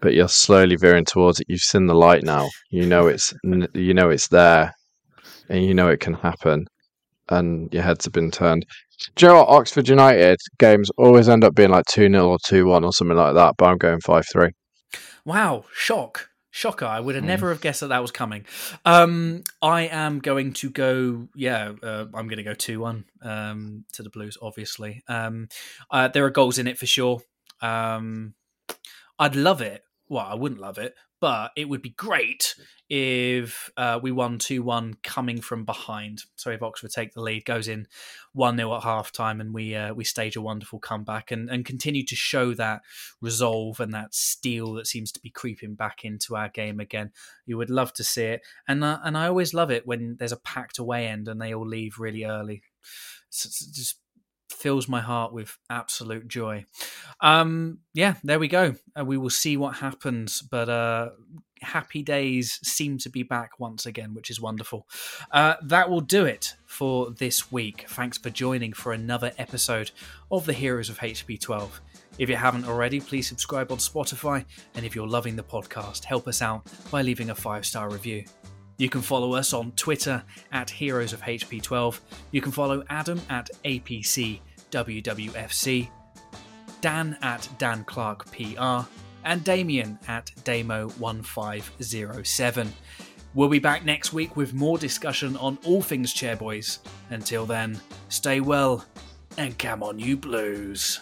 [SPEAKER 5] but you're slowly veering towards it. You've seen the light now. You know it's you know it's there, and you know it can happen, and your heads have been turned. Do you know what? Oxford United games always end up being like 2 0 or 2 1 or something like that, but I'm going 5 3.
[SPEAKER 2] Wow, shock. Shocker. I would have mm. never have guessed that that was coming. Um, I am going to go, yeah, uh, I'm going to go 2 1 um, to the Blues, obviously. Um, uh, there are goals in it for sure. Um, I'd love it. Well, I wouldn't love it, but it would be great if uh, we won 2 1 coming from behind. So if Oxford take the lead, goes in 1 0 at half time, and we uh, we stage a wonderful comeback and, and continue to show that resolve and that steel that seems to be creeping back into our game again. You would love to see it. And, uh, and I always love it when there's a packed away end and they all leave really early. It's, it's just fills my heart with absolute joy. Um, yeah, there we go. Uh, we will see what happens, but uh, happy days seem to be back once again, which is wonderful. Uh, that will do it for this week. Thanks for joining for another episode of the Heroes of HP 12. If you haven't already, please subscribe on Spotify, and if you're loving the podcast, help us out by leaving a five star review. You can follow us on Twitter at Heroes of HP12. You can follow Adam at APC WWFC, Dan at Dan Clark PR, and Damien at Damo1507. We'll be back next week with more discussion on all things Chairboys. Until then, stay well and come on, you blues.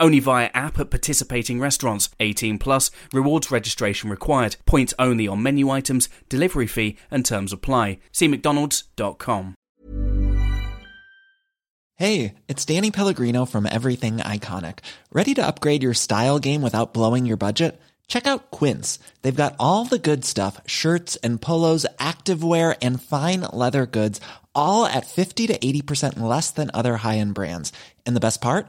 [SPEAKER 2] Only via app at participating restaurants. 18 plus. Rewards registration required. Points only on menu items. Delivery fee and terms apply. See mcdonalds.com.
[SPEAKER 1] Hey, it's Danny Pellegrino from Everything Iconic. Ready to upgrade your style game without blowing your budget? Check out Quince. They've got all the good stuff, shirts and polos, activewear and fine leather goods, all at 50 to 80% less than other high-end brands. And the best part?